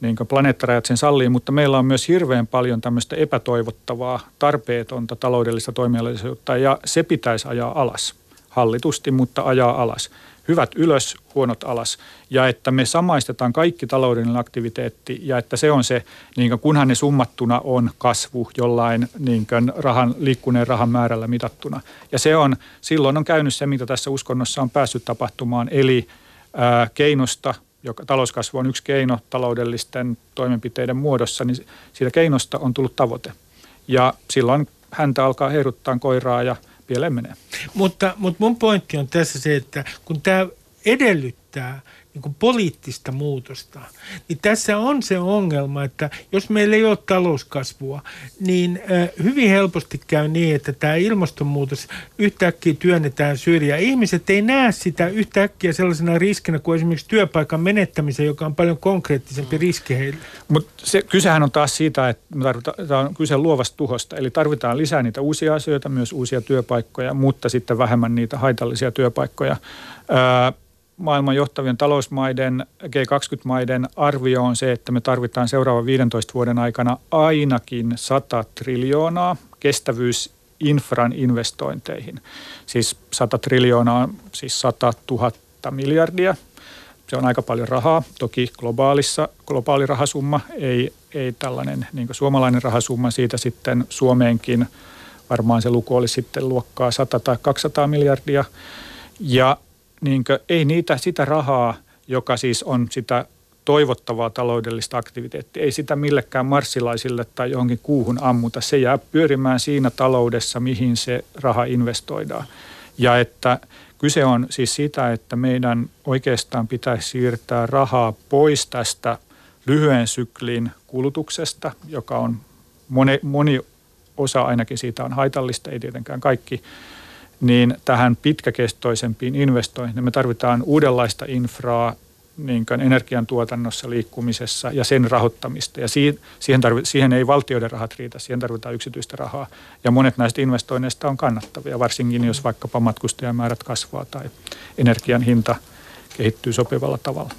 Speaker 5: niin kuin planeettarajat sen sallii, mutta meillä on myös hirveän paljon tämmöistä epätoivottavaa, tarpeetonta taloudellista toimialisuutta ja se pitäisi ajaa alas hallitusti, mutta ajaa alas hyvät ylös, huonot alas. Ja että me samaistetaan kaikki taloudellinen aktiviteetti ja että se on se, niin kuin, kunhan ne summattuna on kasvu jollain niin kuin, rahan, liikkuneen rahan määrällä mitattuna. Ja se on, silloin on käynyt se, mitä tässä uskonnossa on päässyt tapahtumaan, eli ää, keinosta, joka talouskasvu on yksi keino taloudellisten toimenpiteiden muodossa, niin siitä keinosta on tullut tavoite. Ja silloin häntä alkaa heiruttaa koiraa ja pieleen menee.
Speaker 3: Mutta, mutta mun pointti on tässä se, että kun tämä edellyttää niin kuin poliittista muutosta, niin tässä on se ongelma, että jos meillä ei ole talouskasvua, niin hyvin helposti käy niin, että tämä ilmastonmuutos yhtäkkiä työnnetään syrjään. Ihmiset ei näe sitä yhtäkkiä sellaisena riskinä kuin esimerkiksi työpaikan menettämisen, joka on paljon konkreettisempi riski heille.
Speaker 5: Mutta se kysehän on taas siitä, että tarvitaan, on kyse luovasta tuhosta, eli tarvitaan lisää niitä uusia asioita, myös uusia työpaikkoja, mutta sitten vähemmän niitä haitallisia työpaikkoja. Öö, maailman johtavien talousmaiden, G20-maiden arvio on se, että me tarvitaan seuraavan 15 vuoden aikana ainakin 100 triljoonaa kestävyysinfran investointeihin. Siis 100 triljoonaa on siis 100 000 miljardia. Se on aika paljon rahaa. Toki globaalissa, globaali rahasumma, ei, ei tällainen niin suomalainen rahasumma. Siitä sitten Suomeenkin varmaan se luku olisi sitten luokkaa 100 tai 200 miljardia. Ja niin kuin, ei niitä sitä rahaa, joka siis on sitä toivottavaa taloudellista aktiviteettia. Ei sitä millekään marssilaisille tai johonkin kuuhun ammuta. Se jää pyörimään siinä taloudessa, mihin se raha investoidaan. Ja että kyse on siis sitä, että meidän oikeastaan pitäisi siirtää rahaa pois tästä lyhyen syklin kulutuksesta, joka on moni, moni osa ainakin siitä on haitallista, ei tietenkään kaikki, niin tähän pitkäkestoisempiin investointeihin me tarvitaan uudenlaista infraa niin energiantuotannossa, liikkumisessa ja sen rahoittamista. Ja siihen, tarvi, siihen ei valtioiden rahat riitä, siihen tarvitaan yksityistä rahaa. Ja monet näistä investoinneista on kannattavia, varsinkin jos vaikkapa matkustajamäärät kasvaa tai energian hinta kehittyy sopivalla tavalla.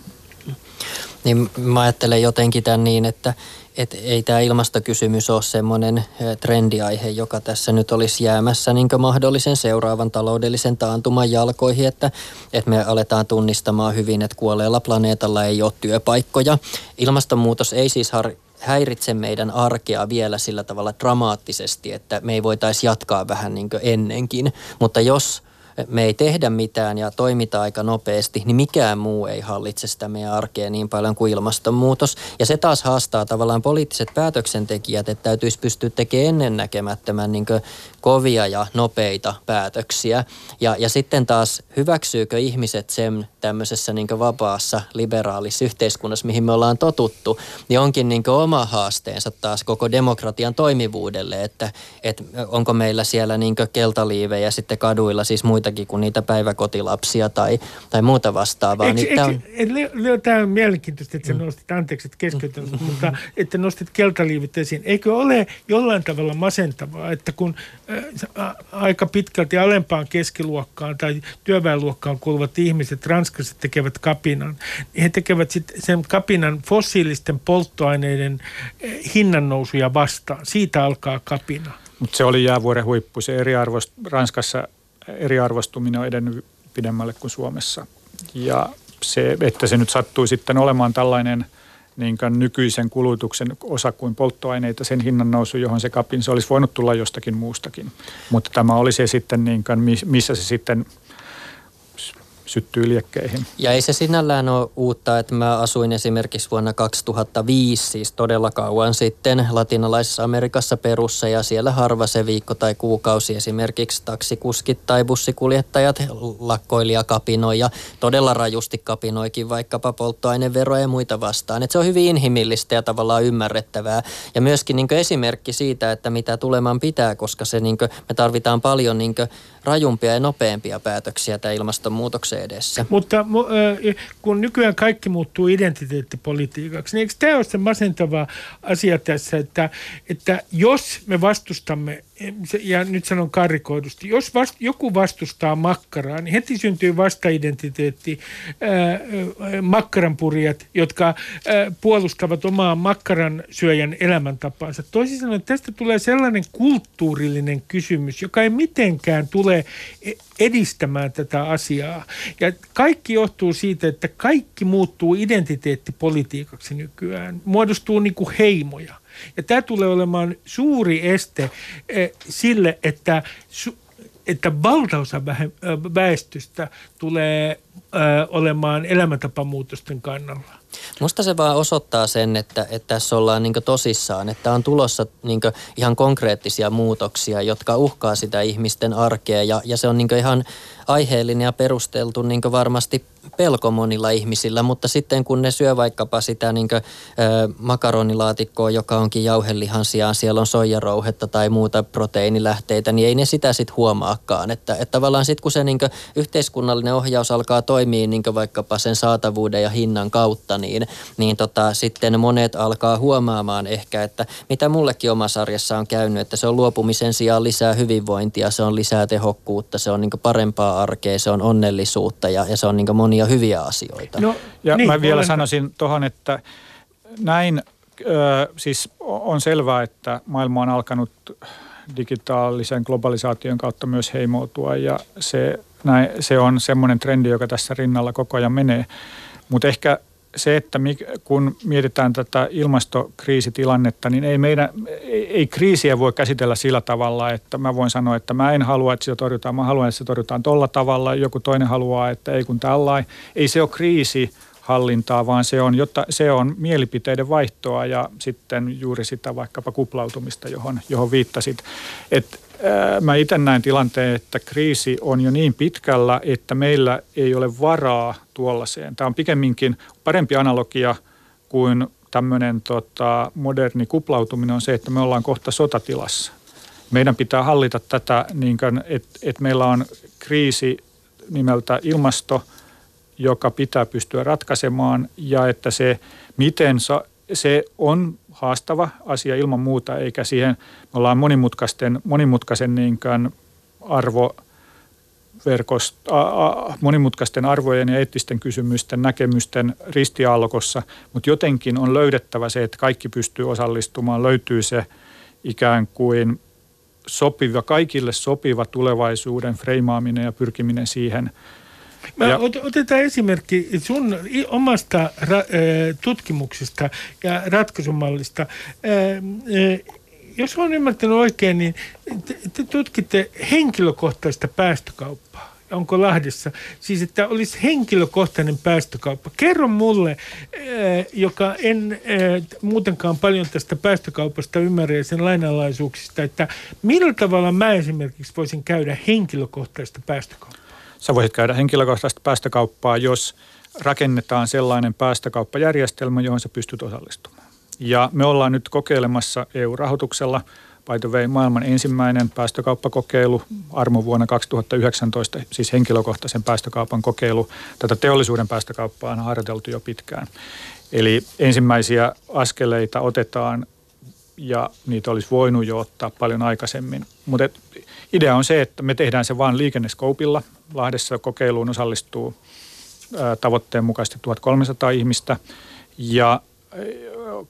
Speaker 4: Niin mä ajattelen jotenkin tämän niin, että, että ei tämä ilmastokysymys ole semmoinen trendiaihe, joka tässä nyt olisi jäämässä niin mahdollisen seuraavan taloudellisen taantuman jalkoihin, että, että me aletaan tunnistamaan hyvin, että kuolleella planeetalla ei ole työpaikkoja. Ilmastonmuutos ei siis har- häiritse meidän arkea vielä sillä tavalla dramaattisesti, että me ei voitaisi jatkaa vähän niin kuin ennenkin, mutta jos me ei tehdä mitään ja toimita aika nopeasti, niin mikään muu ei hallitse sitä meidän arkea niin paljon kuin ilmastonmuutos. Ja se taas haastaa tavallaan poliittiset päätöksentekijät, että täytyisi pystyä tekemään ennennäkemättömän niin kovia ja nopeita päätöksiä. Ja, ja sitten taas hyväksyykö ihmiset sen tämmöisessä niin vapaassa liberaalissa yhteiskunnassa, mihin me ollaan totuttu, niin onkin niin oma haasteensa taas koko demokratian toimivuudelle, että, että onko meillä siellä niin keltaliivejä sitten kaduilla, siis muitakin kuin niitä päiväkotilapsia tai, tai muuta vastaavaa.
Speaker 3: Eikö, niin eikö, on... Leo, tämä on mielenkiintoista, että sä mm. nostit, anteeksi, että keskeytän, mm. mutta että nostit keltaliivit esiin. Eikö ole jollain tavalla masentavaa, että kun aika pitkälti alempaan keskiluokkaan tai työväenluokkaan kuuluvat ihmiset Ranskassa tekevät kapinan, niin he tekevät sitten sen kapinan fossiilisten polttoaineiden hinnannousuja vastaan. Siitä alkaa kapina.
Speaker 5: Mutta se oli jäävuoren huippu. Se eriarvost, Ranskassa eriarvostuminen on edennyt pidemmälle kuin Suomessa. Ja se, että se nyt sattui sitten olemaan tällainen – niin nykyisen kulutuksen osa kuin polttoaineita, sen hinnan nousu, johon se kapin, se olisi voinut tulla jostakin muustakin. Mutta tämä oli se sitten, niin kuin, missä se sitten syttyy liekkeihin.
Speaker 4: Ja ei se sinällään ole uutta, että mä asuin esimerkiksi vuonna 2005, siis todella kauan sitten latinalaisessa Amerikassa perussa ja siellä harva se viikko tai kuukausi esimerkiksi taksikuskit tai bussikuljettajat lakkoili ja kapinoi ja todella rajusti kapinoikin vaikkapa polttoaineveroja ja muita vastaan. Et se on hyvin inhimillistä ja tavallaan ymmärrettävää ja myöskin niin esimerkki siitä, että mitä tuleman pitää, koska se niin me tarvitaan paljon niin rajumpia ja nopeampia päätöksiä tämän ilmastonmuutoksen edessä.
Speaker 3: Mutta kun nykyään kaikki muuttuu identiteettipolitiikaksi, niin eikö tämä ole se masentava asia tässä, että, että jos me vastustamme ja nyt sanon karikoidusti, jos vast, joku vastustaa makkaraa, niin heti syntyy vastaidentiteetti, ää, makkaranpurjat, jotka ää, puolustavat omaa makkaran syöjän elämäntapaansa. Toisin sanoen tästä tulee sellainen kulttuurillinen kysymys, joka ei mitenkään tule e, edistämään tätä asiaa. Ja kaikki johtuu siitä, että kaikki muuttuu identiteettipolitiikaksi nykyään, muodostuu niin kuin heimoja – ja tämä tulee olemaan suuri este eh, sille, että että valtaosa väestöstä tulee olemaan elämäntapamuutosten kannalla.
Speaker 4: Musta se vaan osoittaa sen, että, että tässä ollaan niin tosissaan, että on tulossa niin ihan konkreettisia muutoksia, jotka uhkaa sitä ihmisten arkea ja, ja se on niin ihan aiheellinen ja perusteltu niin varmasti pelko monilla ihmisillä, mutta sitten kun ne syö vaikkapa sitä niin kuin, ö, makaronilaatikkoa, joka onkin jauhelihan sijaan, siellä on soijarouhetta tai muuta proteiinilähteitä, niin ei ne sitä sitten huomaakaan. Että, että tavallaan sitten kun se niin kuin, yhteiskunnallinen ohjaus alkaa toimia niin vaikkapa sen saatavuuden ja hinnan kautta, niin, niin tota, sitten monet alkaa huomaamaan ehkä, että mitä mullekin omassa arjessa on käynyt, että se on luopumisen sijaan lisää hyvinvointia, se on lisää tehokkuutta, se on niin parempaa arkea, se on onnellisuutta ja, ja se on niin monia hyviä asioita.
Speaker 5: No, ja niin, mä vielä olen... sanoisin tuohon, että näin ö, siis on selvää, että maailma on alkanut digitaalisen globalisaation kautta myös heimoutua ja se, näin, se on semmoinen trendi, joka tässä rinnalla koko ajan menee. Mutta ehkä se, että kun mietitään tätä ilmastokriisitilannetta, niin ei, meidän, ei, kriisiä voi käsitellä sillä tavalla, että mä voin sanoa, että mä en halua, että sitä torjutaan, mä haluan, että se torjutaan tolla tavalla, joku toinen haluaa, että ei kun tällainen. Ei se ole kriisi hallintaa, vaan se on, jotta, se on mielipiteiden vaihtoa ja sitten juuri sitä vaikkapa kuplautumista, johon, johon viittasit. Et mä itse näen tilanteen, että kriisi on jo niin pitkällä, että meillä ei ole varaa tuollaiseen. Tämä on pikemminkin parempi analogia kuin tämmöinen tota, moderni kuplautuminen on se, että me ollaan kohta sotatilassa. Meidän pitää hallita tätä, niin että et meillä on kriisi nimeltä ilmasto, joka pitää pystyä ratkaisemaan ja että se, miten sa, se on haastava asia ilman muuta, eikä siihen, me ollaan monimutkaisten, monimutkaisen niin arvo, verkost, a, a, monimutkaisten arvojen ja eettisten kysymysten, näkemysten ristiaallokossa, mutta jotenkin on löydettävä se, että kaikki pystyy osallistumaan, löytyy se ikään kuin sopiva, kaikille sopiva tulevaisuuden freimaaminen ja pyrkiminen siihen –
Speaker 3: Mä ja, otetaan esimerkki sun omasta ra, tutkimuksesta ja ratkaisumallista. Jos olen ymmärtänyt oikein, niin te, te tutkitte henkilökohtaista päästökauppaa onko Lahdessa. Siis, että olisi henkilökohtainen päästökauppa. Kerro mulle, joka en muutenkaan paljon tästä päästökaupasta ymmärrä ja sen lainalaisuuksista, että millä tavalla mä esimerkiksi voisin käydä henkilökohtaista päästökauppaa?
Speaker 5: Sä voisit käydä henkilökohtaista päästökauppaa, jos rakennetaan sellainen päästökauppajärjestelmä, johon sä pystyt osallistumaan. Ja me ollaan nyt kokeilemassa EU-rahoituksella by the way, maailman ensimmäinen päästökauppakokeilu armo vuonna 2019, siis henkilökohtaisen päästökaupan kokeilu. Tätä teollisuuden päästökauppaa on harjoiteltu jo pitkään. Eli ensimmäisiä askeleita otetaan ja niitä olisi voinut jo ottaa paljon aikaisemmin. Mutta idea on se, että me tehdään se vain liikenneskoupilla. Lahdessa kokeiluun osallistuu tavoitteen mukaisesti 1300 ihmistä ja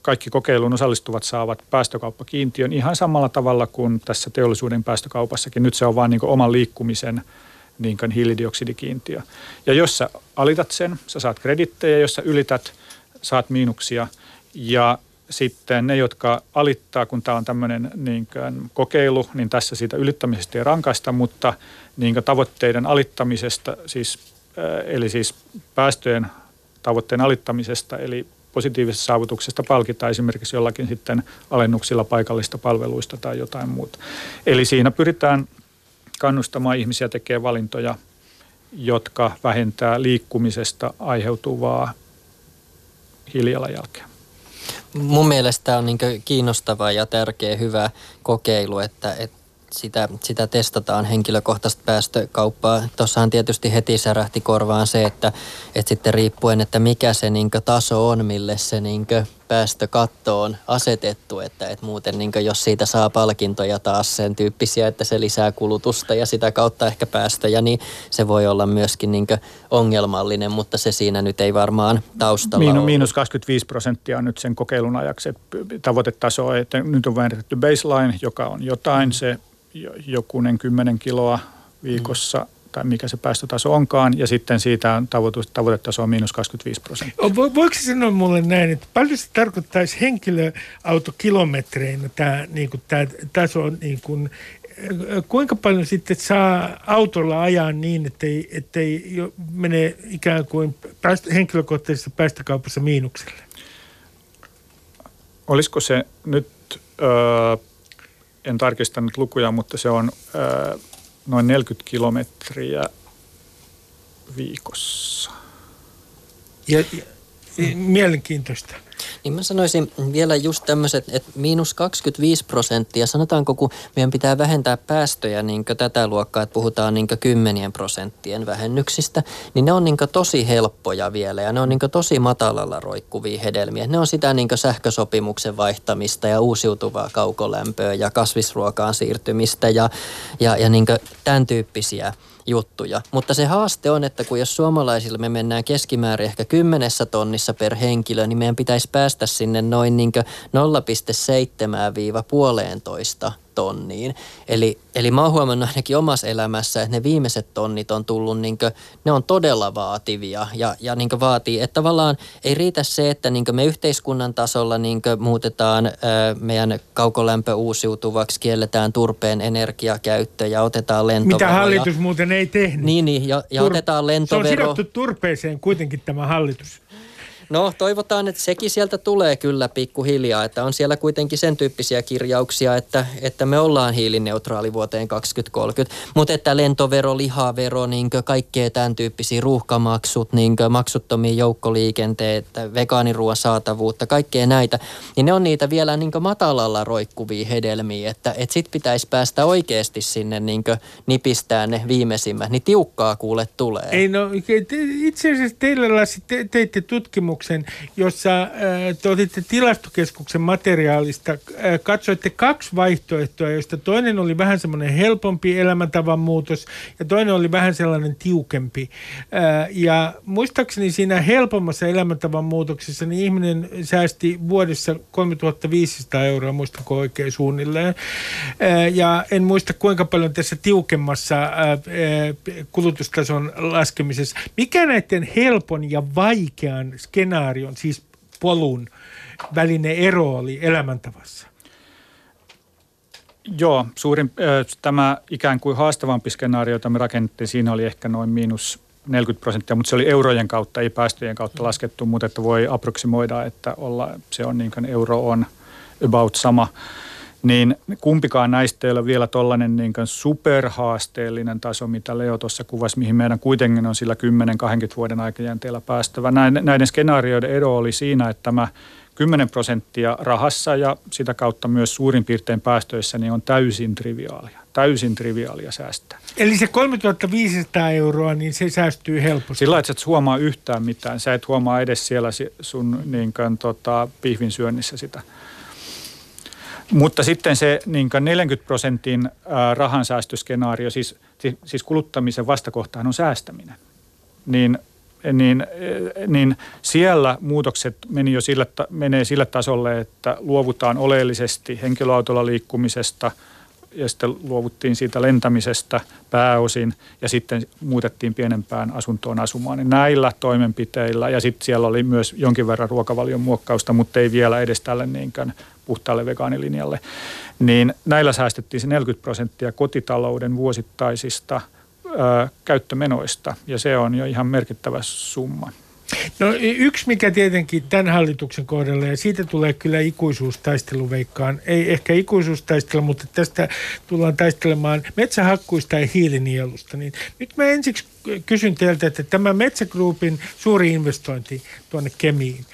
Speaker 5: kaikki kokeiluun osallistuvat saavat päästökauppakiintiön ihan samalla tavalla kuin tässä teollisuuden päästökaupassakin. Nyt se on vain niin oman liikkumisen niin kuin hiilidioksidikiintiö. Ja jos sä alitat sen, sä saat kredittejä, jos sä ylität, saat miinuksia. Ja sitten ne, jotka alittaa, kun tämä on tämmöinen niin kokeilu, niin tässä siitä ylittämisestä ei rankaista, mutta niin tavoitteiden alittamisesta, siis eli siis päästöjen tavoitteen alittamisesta, eli positiivisesta saavutuksesta palkitaan esimerkiksi jollakin sitten alennuksilla paikallista palveluista tai jotain muuta. Eli siinä pyritään kannustamaan ihmisiä tekemään valintoja, jotka vähentää liikkumisesta aiheutuvaa hiilijalanjälkeä.
Speaker 4: Mun mielestä on niin kiinnostava ja tärkeä hyvä kokeilu, että, että sitä, sitä testataan henkilökohtaista päästökauppaa. Tuossahan tietysti heti särähti korvaan se, että, että sitten riippuen, että mikä se niin taso on, mille se niin päästökatto on asetettu, että, että muuten niin jos siitä saa palkintoja taas sen tyyppisiä, että se lisää kulutusta ja sitä kautta ehkä päästöjä, niin se voi olla myöskin niin ongelmallinen, mutta se siinä nyt ei varmaan taustalla
Speaker 5: Miinu, Miinus 25 prosenttia on nyt sen kokeilun ajaksi, tavoitetaso, että nyt on määritetty baseline, joka on jotain, se jokunen kymmenen kiloa viikossa mm. Mikä se päästötaso onkaan, ja sitten siitä on tavoitetaso on miinus 25 prosenttia.
Speaker 3: Voiko sanoa mulle näin, että paljon se tarkoittaisi henkilöautokilometreinä tämä, niin kuin, tämä taso, niin kuin, kuinka paljon sitten saa autolla ajaa niin, ettei, ettei jo mene ikään kuin päästö, henkilökohtaisessa päästökaupassa miinukselle?
Speaker 5: Olisiko se nyt... Öö, en tarkistanut lukuja, mutta se on noin 40 kilometriä viikossa.
Speaker 3: Ja, ja, mielenkiintoista.
Speaker 4: Niin mä sanoisin vielä just tämmöiset, että miinus 25 prosenttia, sanotaanko kun meidän pitää vähentää päästöjä niin tätä luokkaa, että puhutaan niin kymmenien prosenttien vähennyksistä, niin ne on niin tosi helppoja vielä ja ne on niin tosi matalalla roikkuvia hedelmiä. Ne on sitä niin sähkösopimuksen vaihtamista ja uusiutuvaa kaukolämpöä ja kasvisruokaan siirtymistä ja, ja, ja niin tämän tyyppisiä juttuja. Mutta se haaste on, että kun jos suomalaisille me mennään keskimäärin ehkä kymmenessä tonnissa per henkilö, niin meidän pitäisi päästä sinne noin niin 0,7-puoleentoista tonniin. Eli, eli mä oon huomannut ainakin omassa elämässä, että ne viimeiset tonnit on tullut, niin kuin, ne on todella vaativia ja, ja niin vaatii, että tavallaan ei riitä se, että niin me yhteiskunnan tasolla niin muutetaan ää, meidän kaukolämpö uusiutuvaksi, kielletään turpeen energiakäyttö ja otetaan lentovero.
Speaker 3: Mitä hallitus muuten ei tehnyt.
Speaker 4: Niin, niin ja, ja Tur- otetaan lentovero.
Speaker 3: Se on sidottu turpeeseen kuitenkin tämä hallitus.
Speaker 4: No toivotaan, että sekin sieltä tulee kyllä pikkuhiljaa, että on siellä kuitenkin sen tyyppisiä kirjauksia, että, että me ollaan hiilineutraali vuoteen 2030, mutta että lentovero, lihavero, niin kaikkea tämän tyyppisiä ruuhkamaksut, niin maksuttomia joukkoliikenteet, vegaaniruoan saatavuutta, kaikkea näitä, niin ne on niitä vielä niin matalalla roikkuvia hedelmiä, että, että sit pitäisi päästä oikeasti sinne niin nipistään ne viimeisimmät, niin tiukkaa kuule tulee.
Speaker 3: Ei no, itse asiassa teillä te, teitte tutkimuksen tutkimuksen, jossa äh, te otitte tilastokeskuksen materiaalista, äh, katsoitte kaksi vaihtoehtoa, joista toinen oli vähän semmoinen helpompi elämäntavan muutos ja toinen oli vähän sellainen tiukempi. Äh, ja muistaakseni siinä helpommassa elämäntavan muutoksessa niin ihminen säästi vuodessa 3500 euroa, muistanko oikein suunnilleen. Ja en muista kuinka paljon tässä tiukemmassa kulutustason laskemisessa. Mikä näiden helpon ja vaikean skenaarion skenaarion, siis polun välinen ero oli elämäntavassa?
Speaker 5: Joo, suurin, tämä ikään kuin haastavampi skenaario, jota me rakennettiin, siinä oli ehkä noin miinus 40 prosenttia, mutta se oli eurojen kautta, ei päästöjen kautta laskettu, mutta että voi aproksimoida, että olla, se on niin kuin euro on about sama niin kumpikaan näistä ei ole vielä tuollainen niin superhaasteellinen taso, mitä Leo tuossa kuvasi, mihin meidän kuitenkin on sillä 10-20 vuoden aikajänteellä päästävä. Näiden skenaarioiden ero oli siinä, että tämä 10 prosenttia rahassa ja sitä kautta myös suurin piirtein päästöissä niin on täysin triviaalia. Täysin triviaalia säästää.
Speaker 3: Eli se 3500 euroa, niin se säästyy helposti.
Speaker 5: Sillä että et huomaa yhtään mitään. Sä et huomaa edes siellä sun niin kuin, tota, pihvin syönnissä sitä. Mutta sitten se niin 40 prosentin rahansäästöskenaario, siis, siis kuluttamisen vastakohtaan on säästäminen, niin, niin, niin siellä muutokset meni jo sille, menee sille tasolle, että luovutaan oleellisesti henkilöautolla liikkumisesta – ja sitten luovuttiin siitä lentämisestä pääosin ja sitten muutettiin pienempään asuntoon asumaan. Niin näillä toimenpiteillä ja sitten siellä oli myös jonkin verran ruokavalion muokkausta, mutta ei vielä edes tälle niinkään puhtaalle vegaanilinjalle. Niin näillä säästettiin se 40 prosenttia kotitalouden vuosittaisista ö, käyttömenoista ja se on jo ihan merkittävä summa.
Speaker 3: No yksi, mikä tietenkin tämän hallituksen kohdalla, ja siitä tulee kyllä ikuisuustaistelu veikkaan, ei ehkä ikuisuustaistelu, mutta tästä tullaan taistelemaan metsähakkuista ja hiilinielusta. Niin nyt mä ensiksi kysyn teiltä, että tämä Metsägruupin suuri investointi tuonne Kemiin,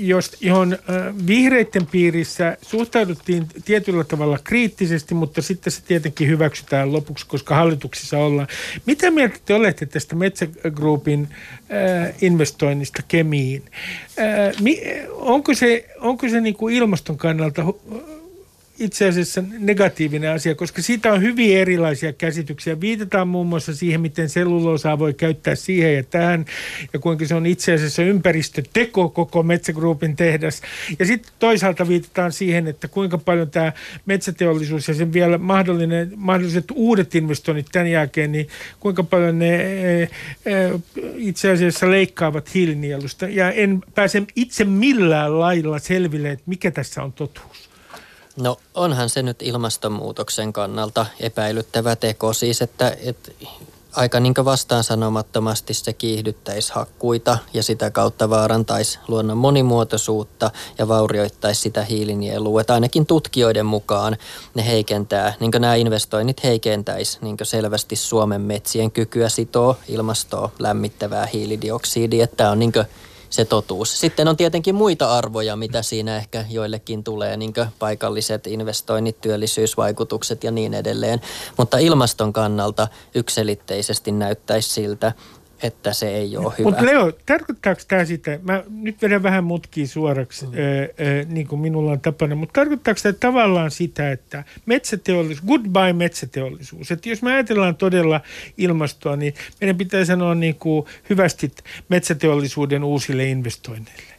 Speaker 3: jos, johon vihreiden piirissä suhtauduttiin tietyllä tavalla kriittisesti, mutta sitten se tietenkin hyväksytään lopuksi, koska hallituksissa ollaan. Mitä mieltä te olette tästä Metsägroupin investoinnista Kemiin? onko se, onko se niin kuin ilmaston kannalta itse asiassa negatiivinen asia, koska siitä on hyvin erilaisia käsityksiä. Viitataan muun muassa siihen, miten selluloosaa voi käyttää siihen ja tähän, ja kuinka se on itse asiassa ympäristöteko koko Metsägruupin tehdas. Ja sitten toisaalta viitataan siihen, että kuinka paljon tämä metsäteollisuus ja sen vielä mahdollinen, mahdolliset uudet investoinnit tämän jälkeen, niin kuinka paljon ne e, e, itse asiassa leikkaavat hiilinielusta. Ja en pääse itse millään lailla selville, että mikä tässä on totuus.
Speaker 4: No onhan se nyt ilmastonmuutoksen kannalta epäilyttävä teko siis, että, että aika niin vastaan sanomattomasti se kiihdyttäisi hakkuita ja sitä kautta vaarantaisi luonnon monimuotoisuutta ja vaurioittaisi sitä hiilinielua. Että ainakin tutkijoiden mukaan ne heikentää, niin nämä investoinnit heikentäisi niin selvästi Suomen metsien kykyä sitoa ilmastoa lämmittävää hiilidioksidia. Että tämä on niin se totuus. Sitten on tietenkin muita arvoja, mitä siinä ehkä joillekin tulee, niin paikalliset investoinnit, työllisyysvaikutukset ja niin edelleen. Mutta ilmaston kannalta ykselitteisesti näyttäisi siltä, että se ei ole hyvä.
Speaker 3: Mutta Leo, tarkoittaako tämä sitä, mä nyt vedän vähän mutkia suoraksi, mm. ää, ää, niin kuin minulla on tapana, mutta tarkoittaako tämä tavallaan sitä, että metsäteollisuus, goodbye metsäteollisuus, että jos me ajatellaan todella ilmastoa, niin meidän pitää sanoa niin kuin hyvästi metsäteollisuuden uusille investoinneille.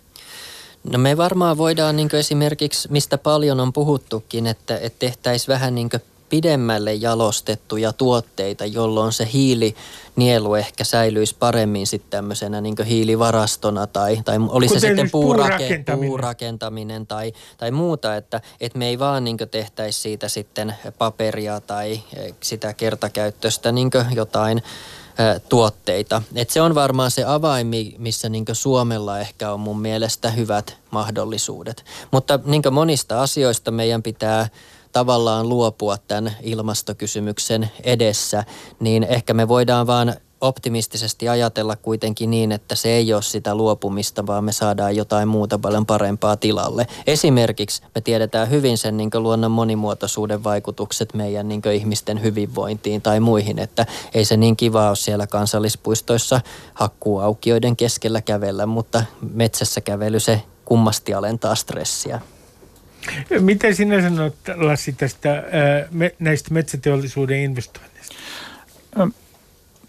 Speaker 4: No me varmaan voidaan niin esimerkiksi, mistä paljon on puhuttukin, että, että tehtäisiin vähän niin pidemmälle jalostettuja tuotteita, jolloin se hiilinielu ehkä säilyisi paremmin sitten tämmöisenä niin hiilivarastona tai, tai oli se sitten puurakentaminen, puurakentaminen tai, tai muuta, että, että me ei vaan niin tehtäisi siitä sitten paperia tai eh, sitä kertakäyttöistä niin jotain tuotteita. Et se on varmaan se avain, missä niin Suomella ehkä on mun mielestä hyvät mahdollisuudet. Mutta niin monista asioista meidän pitää tavallaan luopua tämän ilmastokysymyksen edessä, niin ehkä me voidaan vaan optimistisesti ajatella kuitenkin niin, että se ei ole sitä luopumista, vaan me saadaan jotain muuta paljon parempaa tilalle. Esimerkiksi me tiedetään hyvin sen niin luonnon monimuotoisuuden vaikutukset meidän niin ihmisten hyvinvointiin tai muihin, että ei se niin kiva ole siellä kansallispuistoissa hakkuuaukioiden keskellä kävellä, mutta metsässä kävely se kummasti alentaa stressiä.
Speaker 3: Miten sinä sanot, Lassi, tästä, näistä metsäteollisuuden investoinneista?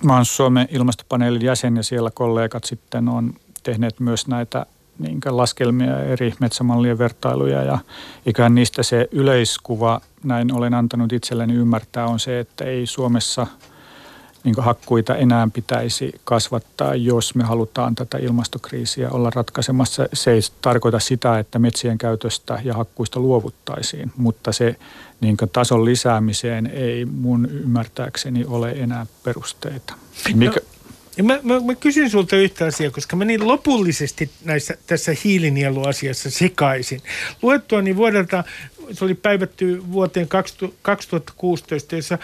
Speaker 5: Mä olen Suomen ilmastopaneelin jäsen ja siellä kollegat sitten on tehneet myös näitä niin laskelmia eri metsämallien vertailuja ja ikään niistä se yleiskuva, näin olen antanut itselleni ymmärtää, on se, että ei Suomessa – niin hakkuita enää pitäisi kasvattaa, jos me halutaan tätä ilmastokriisiä olla ratkaisemassa. Se ei tarkoita sitä, että metsien käytöstä ja hakkuista luovuttaisiin, mutta se niin tason lisäämiseen ei mun ymmärtääkseni ole enää perusteita.
Speaker 3: Mikä, no. Ja mä, mä, mä kysyn sulta yhtä asiaa, koska mä niin lopullisesti näissä, tässä hiilinieluasiassa sekaisin. Luettuani vuodelta se oli päivätty vuoteen 2016, jossa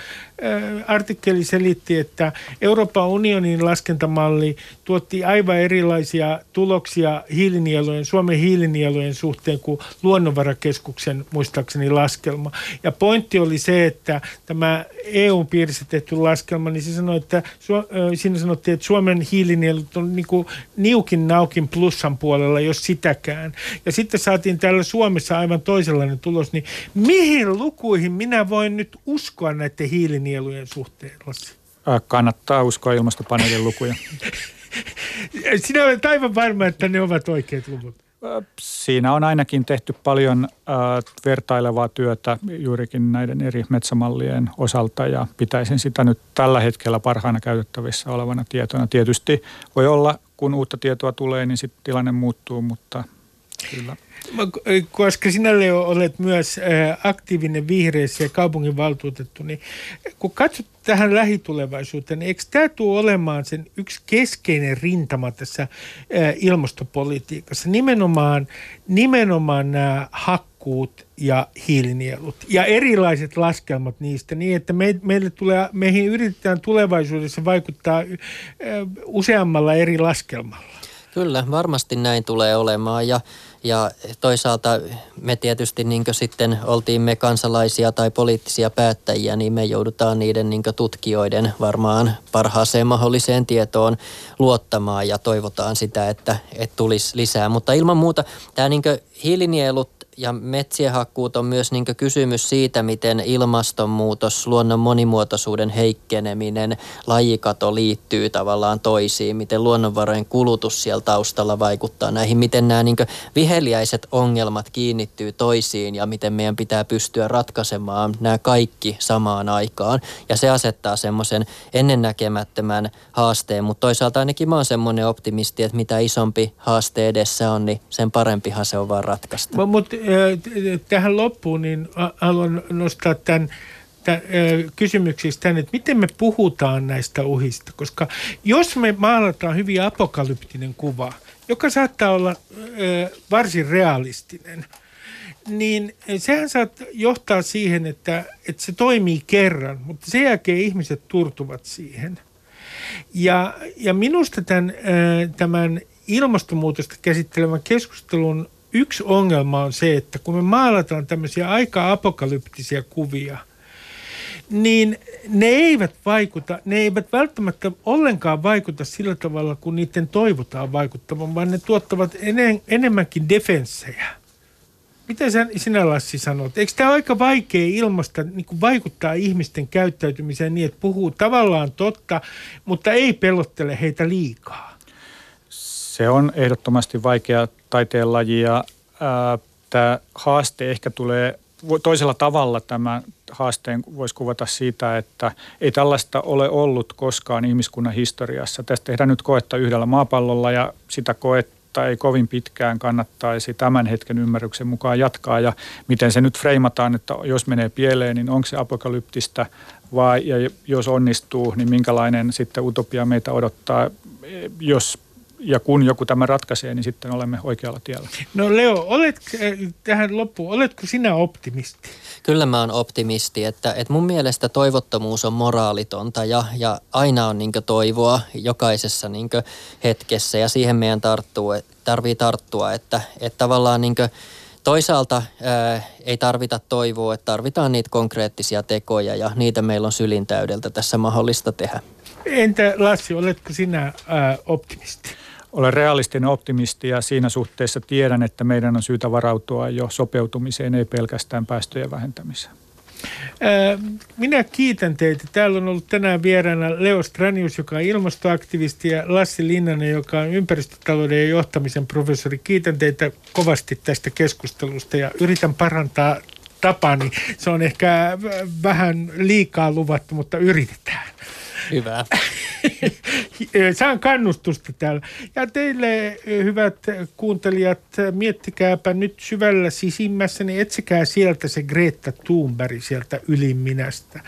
Speaker 3: artikkeli selitti, että Euroopan unionin laskentamalli tuotti aivan erilaisia tuloksia hiilinielujen, Suomen hiilinielujen suhteen kuin luonnonvarakeskuksen muistaakseni laskelma. Ja pointti oli se, että tämä EU-piirissä tehty laskelma, niin se sanoi, että siinä sanottiin, että Suomen hiilinielut on niin kuin niukin naukin plussan puolella, jos sitäkään. Ja sitten saatiin täällä Suomessa aivan toisenlainen tulos, niin mihin lukuihin minä voin nyt uskoa näiden hiilinielujen suhteen?
Speaker 5: Kannattaa uskoa ilmastopaneelin lukuja.
Speaker 3: Sinä olet aivan varma, että ne ovat oikeat luvut.
Speaker 5: Siinä on ainakin tehty paljon äh, vertailevaa työtä juurikin näiden eri metsämallien osalta ja pitäisin sitä nyt tällä hetkellä parhaana käytettävissä olevana tietona. Tietysti voi olla, kun uutta tietoa tulee, niin sitten tilanne muuttuu, mutta Kyllä.
Speaker 3: Koska sinä Leo olet myös aktiivinen vihreissä ja kaupunginvaltuutettu, niin kun katsot tähän lähitulevaisuuteen, niin eikö tämä tule olemaan sen yksi keskeinen rintama tässä ilmastopolitiikassa? Nimenomaan, nimenomaan nämä hakkuut ja hiilinielut ja erilaiset laskelmat niistä niin, että me, meille tulee, meihin yritetään tulevaisuudessa vaikuttaa useammalla eri laskelmalla.
Speaker 4: Kyllä, varmasti näin tulee olemaan ja, ja toisaalta me tietysti niin sitten oltiin me kansalaisia tai poliittisia päättäjiä, niin me joudutaan niiden niin tutkijoiden varmaan parhaaseen mahdolliseen tietoon luottamaan ja toivotaan sitä, että, että tulisi lisää. Mutta ilman muuta tämä niin hiilinielut ja metsien hakkuut on myös niin kysymys siitä, miten ilmastonmuutos, luonnon monimuotoisuuden heikkeneminen, lajikato liittyy tavallaan toisiin, miten luonnonvarojen kulutus siellä taustalla vaikuttaa näihin, miten nämä niin viheliäiset ongelmat kiinnittyy toisiin ja miten meidän pitää pystyä ratkaisemaan nämä kaikki samaan aikaan. Ja se asettaa semmoisen ennennäkemättömän haasteen, mutta toisaalta ainakin mä oon semmoinen optimisti, että mitä isompi haaste edessä on, niin sen parempihan se on vaan ratkaista.
Speaker 3: Mutta tähän loppuun niin haluan nostaa tämän, kysymyksistä tänne, että miten me puhutaan näistä uhista, koska jos me maalataan hyvin apokalyptinen kuva, joka saattaa olla varsin realistinen, niin sehän saattaa johtaa siihen, että, että se toimii kerran, mutta sen jälkeen ihmiset turtuvat siihen. Ja, ja minusta tämän, tämän ilmastonmuutosta käsittelevän keskustelun yksi ongelma on se, että kun me maalataan tämmöisiä aika apokalyptisia kuvia, niin ne eivät vaikuta, ne eivät välttämättä ollenkaan vaikuta sillä tavalla, kun niiden toivotaan vaikuttavan, vaan ne tuottavat enen, enemmänkin defenssejä. Mitä sinä Lassi sanot? Eikö tämä aika vaikea ilmasta niin vaikuttaa ihmisten käyttäytymiseen niin, että puhuu tavallaan totta, mutta ei pelottele heitä liikaa?
Speaker 5: Se on ehdottomasti vaikea taiteenlaji ja tämä haaste ehkä tulee toisella tavalla tämän haasteen voisi kuvata siitä, että ei tällaista ole ollut koskaan ihmiskunnan historiassa. Tästä tehdään nyt koetta yhdellä maapallolla ja sitä koetta ei kovin pitkään kannattaisi tämän hetken ymmärryksen mukaan jatkaa. Ja miten se nyt freimataan, että jos menee pieleen, niin onko se apokalyptista vai ja jos onnistuu, niin minkälainen sitten utopia meitä odottaa, jos ja kun joku tämä ratkaisee, niin sitten olemme oikealla tiellä.
Speaker 3: No Leo, olet tähän loppuun, oletko sinä optimisti?
Speaker 4: Kyllä mä oon optimisti, että, että mun mielestä toivottomuus on moraalitonta ja, ja aina on niin toivoa jokaisessa niin hetkessä ja siihen meidän tarttuu, tarvii tarttua, että, että tavallaan niin Toisaalta ää, ei tarvita toivoa, että tarvitaan niitä konkreettisia tekoja ja niitä meillä on sylintäydeltä tässä mahdollista tehdä.
Speaker 3: Entä Lassi, oletko sinä ää, optimisti?
Speaker 5: Olen realistinen optimisti ja siinä suhteessa tiedän, että meidän on syytä varautua jo sopeutumiseen, ei pelkästään päästöjen vähentämiseen.
Speaker 3: Minä kiitän teitä. Täällä on ollut tänään vieraana Leo Stranius, joka on ilmastoaktivisti ja Lassi Linnanen, joka on ympäristötalouden ja johtamisen professori. Kiitän teitä kovasti tästä keskustelusta ja yritän parantaa tapani. Se on ehkä vähän liikaa luvattu, mutta yritetään.
Speaker 4: Hyvä.
Speaker 3: Saan kannustusta täällä. Ja teille, hyvät kuuntelijat, miettikääpä nyt syvällä sisimmässä, niin etsikää sieltä se Greta Thunberg sieltä yliminästä.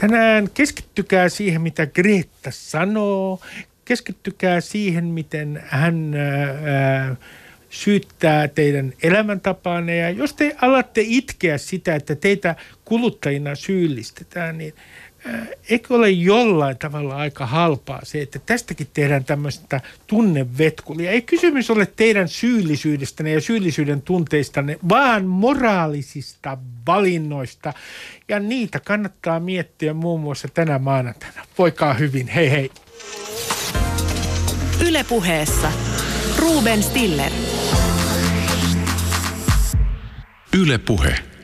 Speaker 3: Tänään keskittykää siihen, mitä Greta sanoo. Keskittykää siihen, miten hän... Ää, syyttää teidän elämäntapaanne. Ja jos te alatte itkeä sitä, että teitä kuluttajina syyllistetään, niin eikö ole jollain tavalla aika halpaa se, että tästäkin tehdään tämmöistä tunnevetkulia. Ei kysymys ole teidän syyllisyydestänne ja syyllisyyden tunteistanne, vaan moraalisista valinnoista. Ja niitä kannattaa miettiä muun muassa tänä maanantaina. Voikaa hyvin, hei hei.
Speaker 1: Ylepuheessa Ruben Stiller.
Speaker 2: Ylepuhe.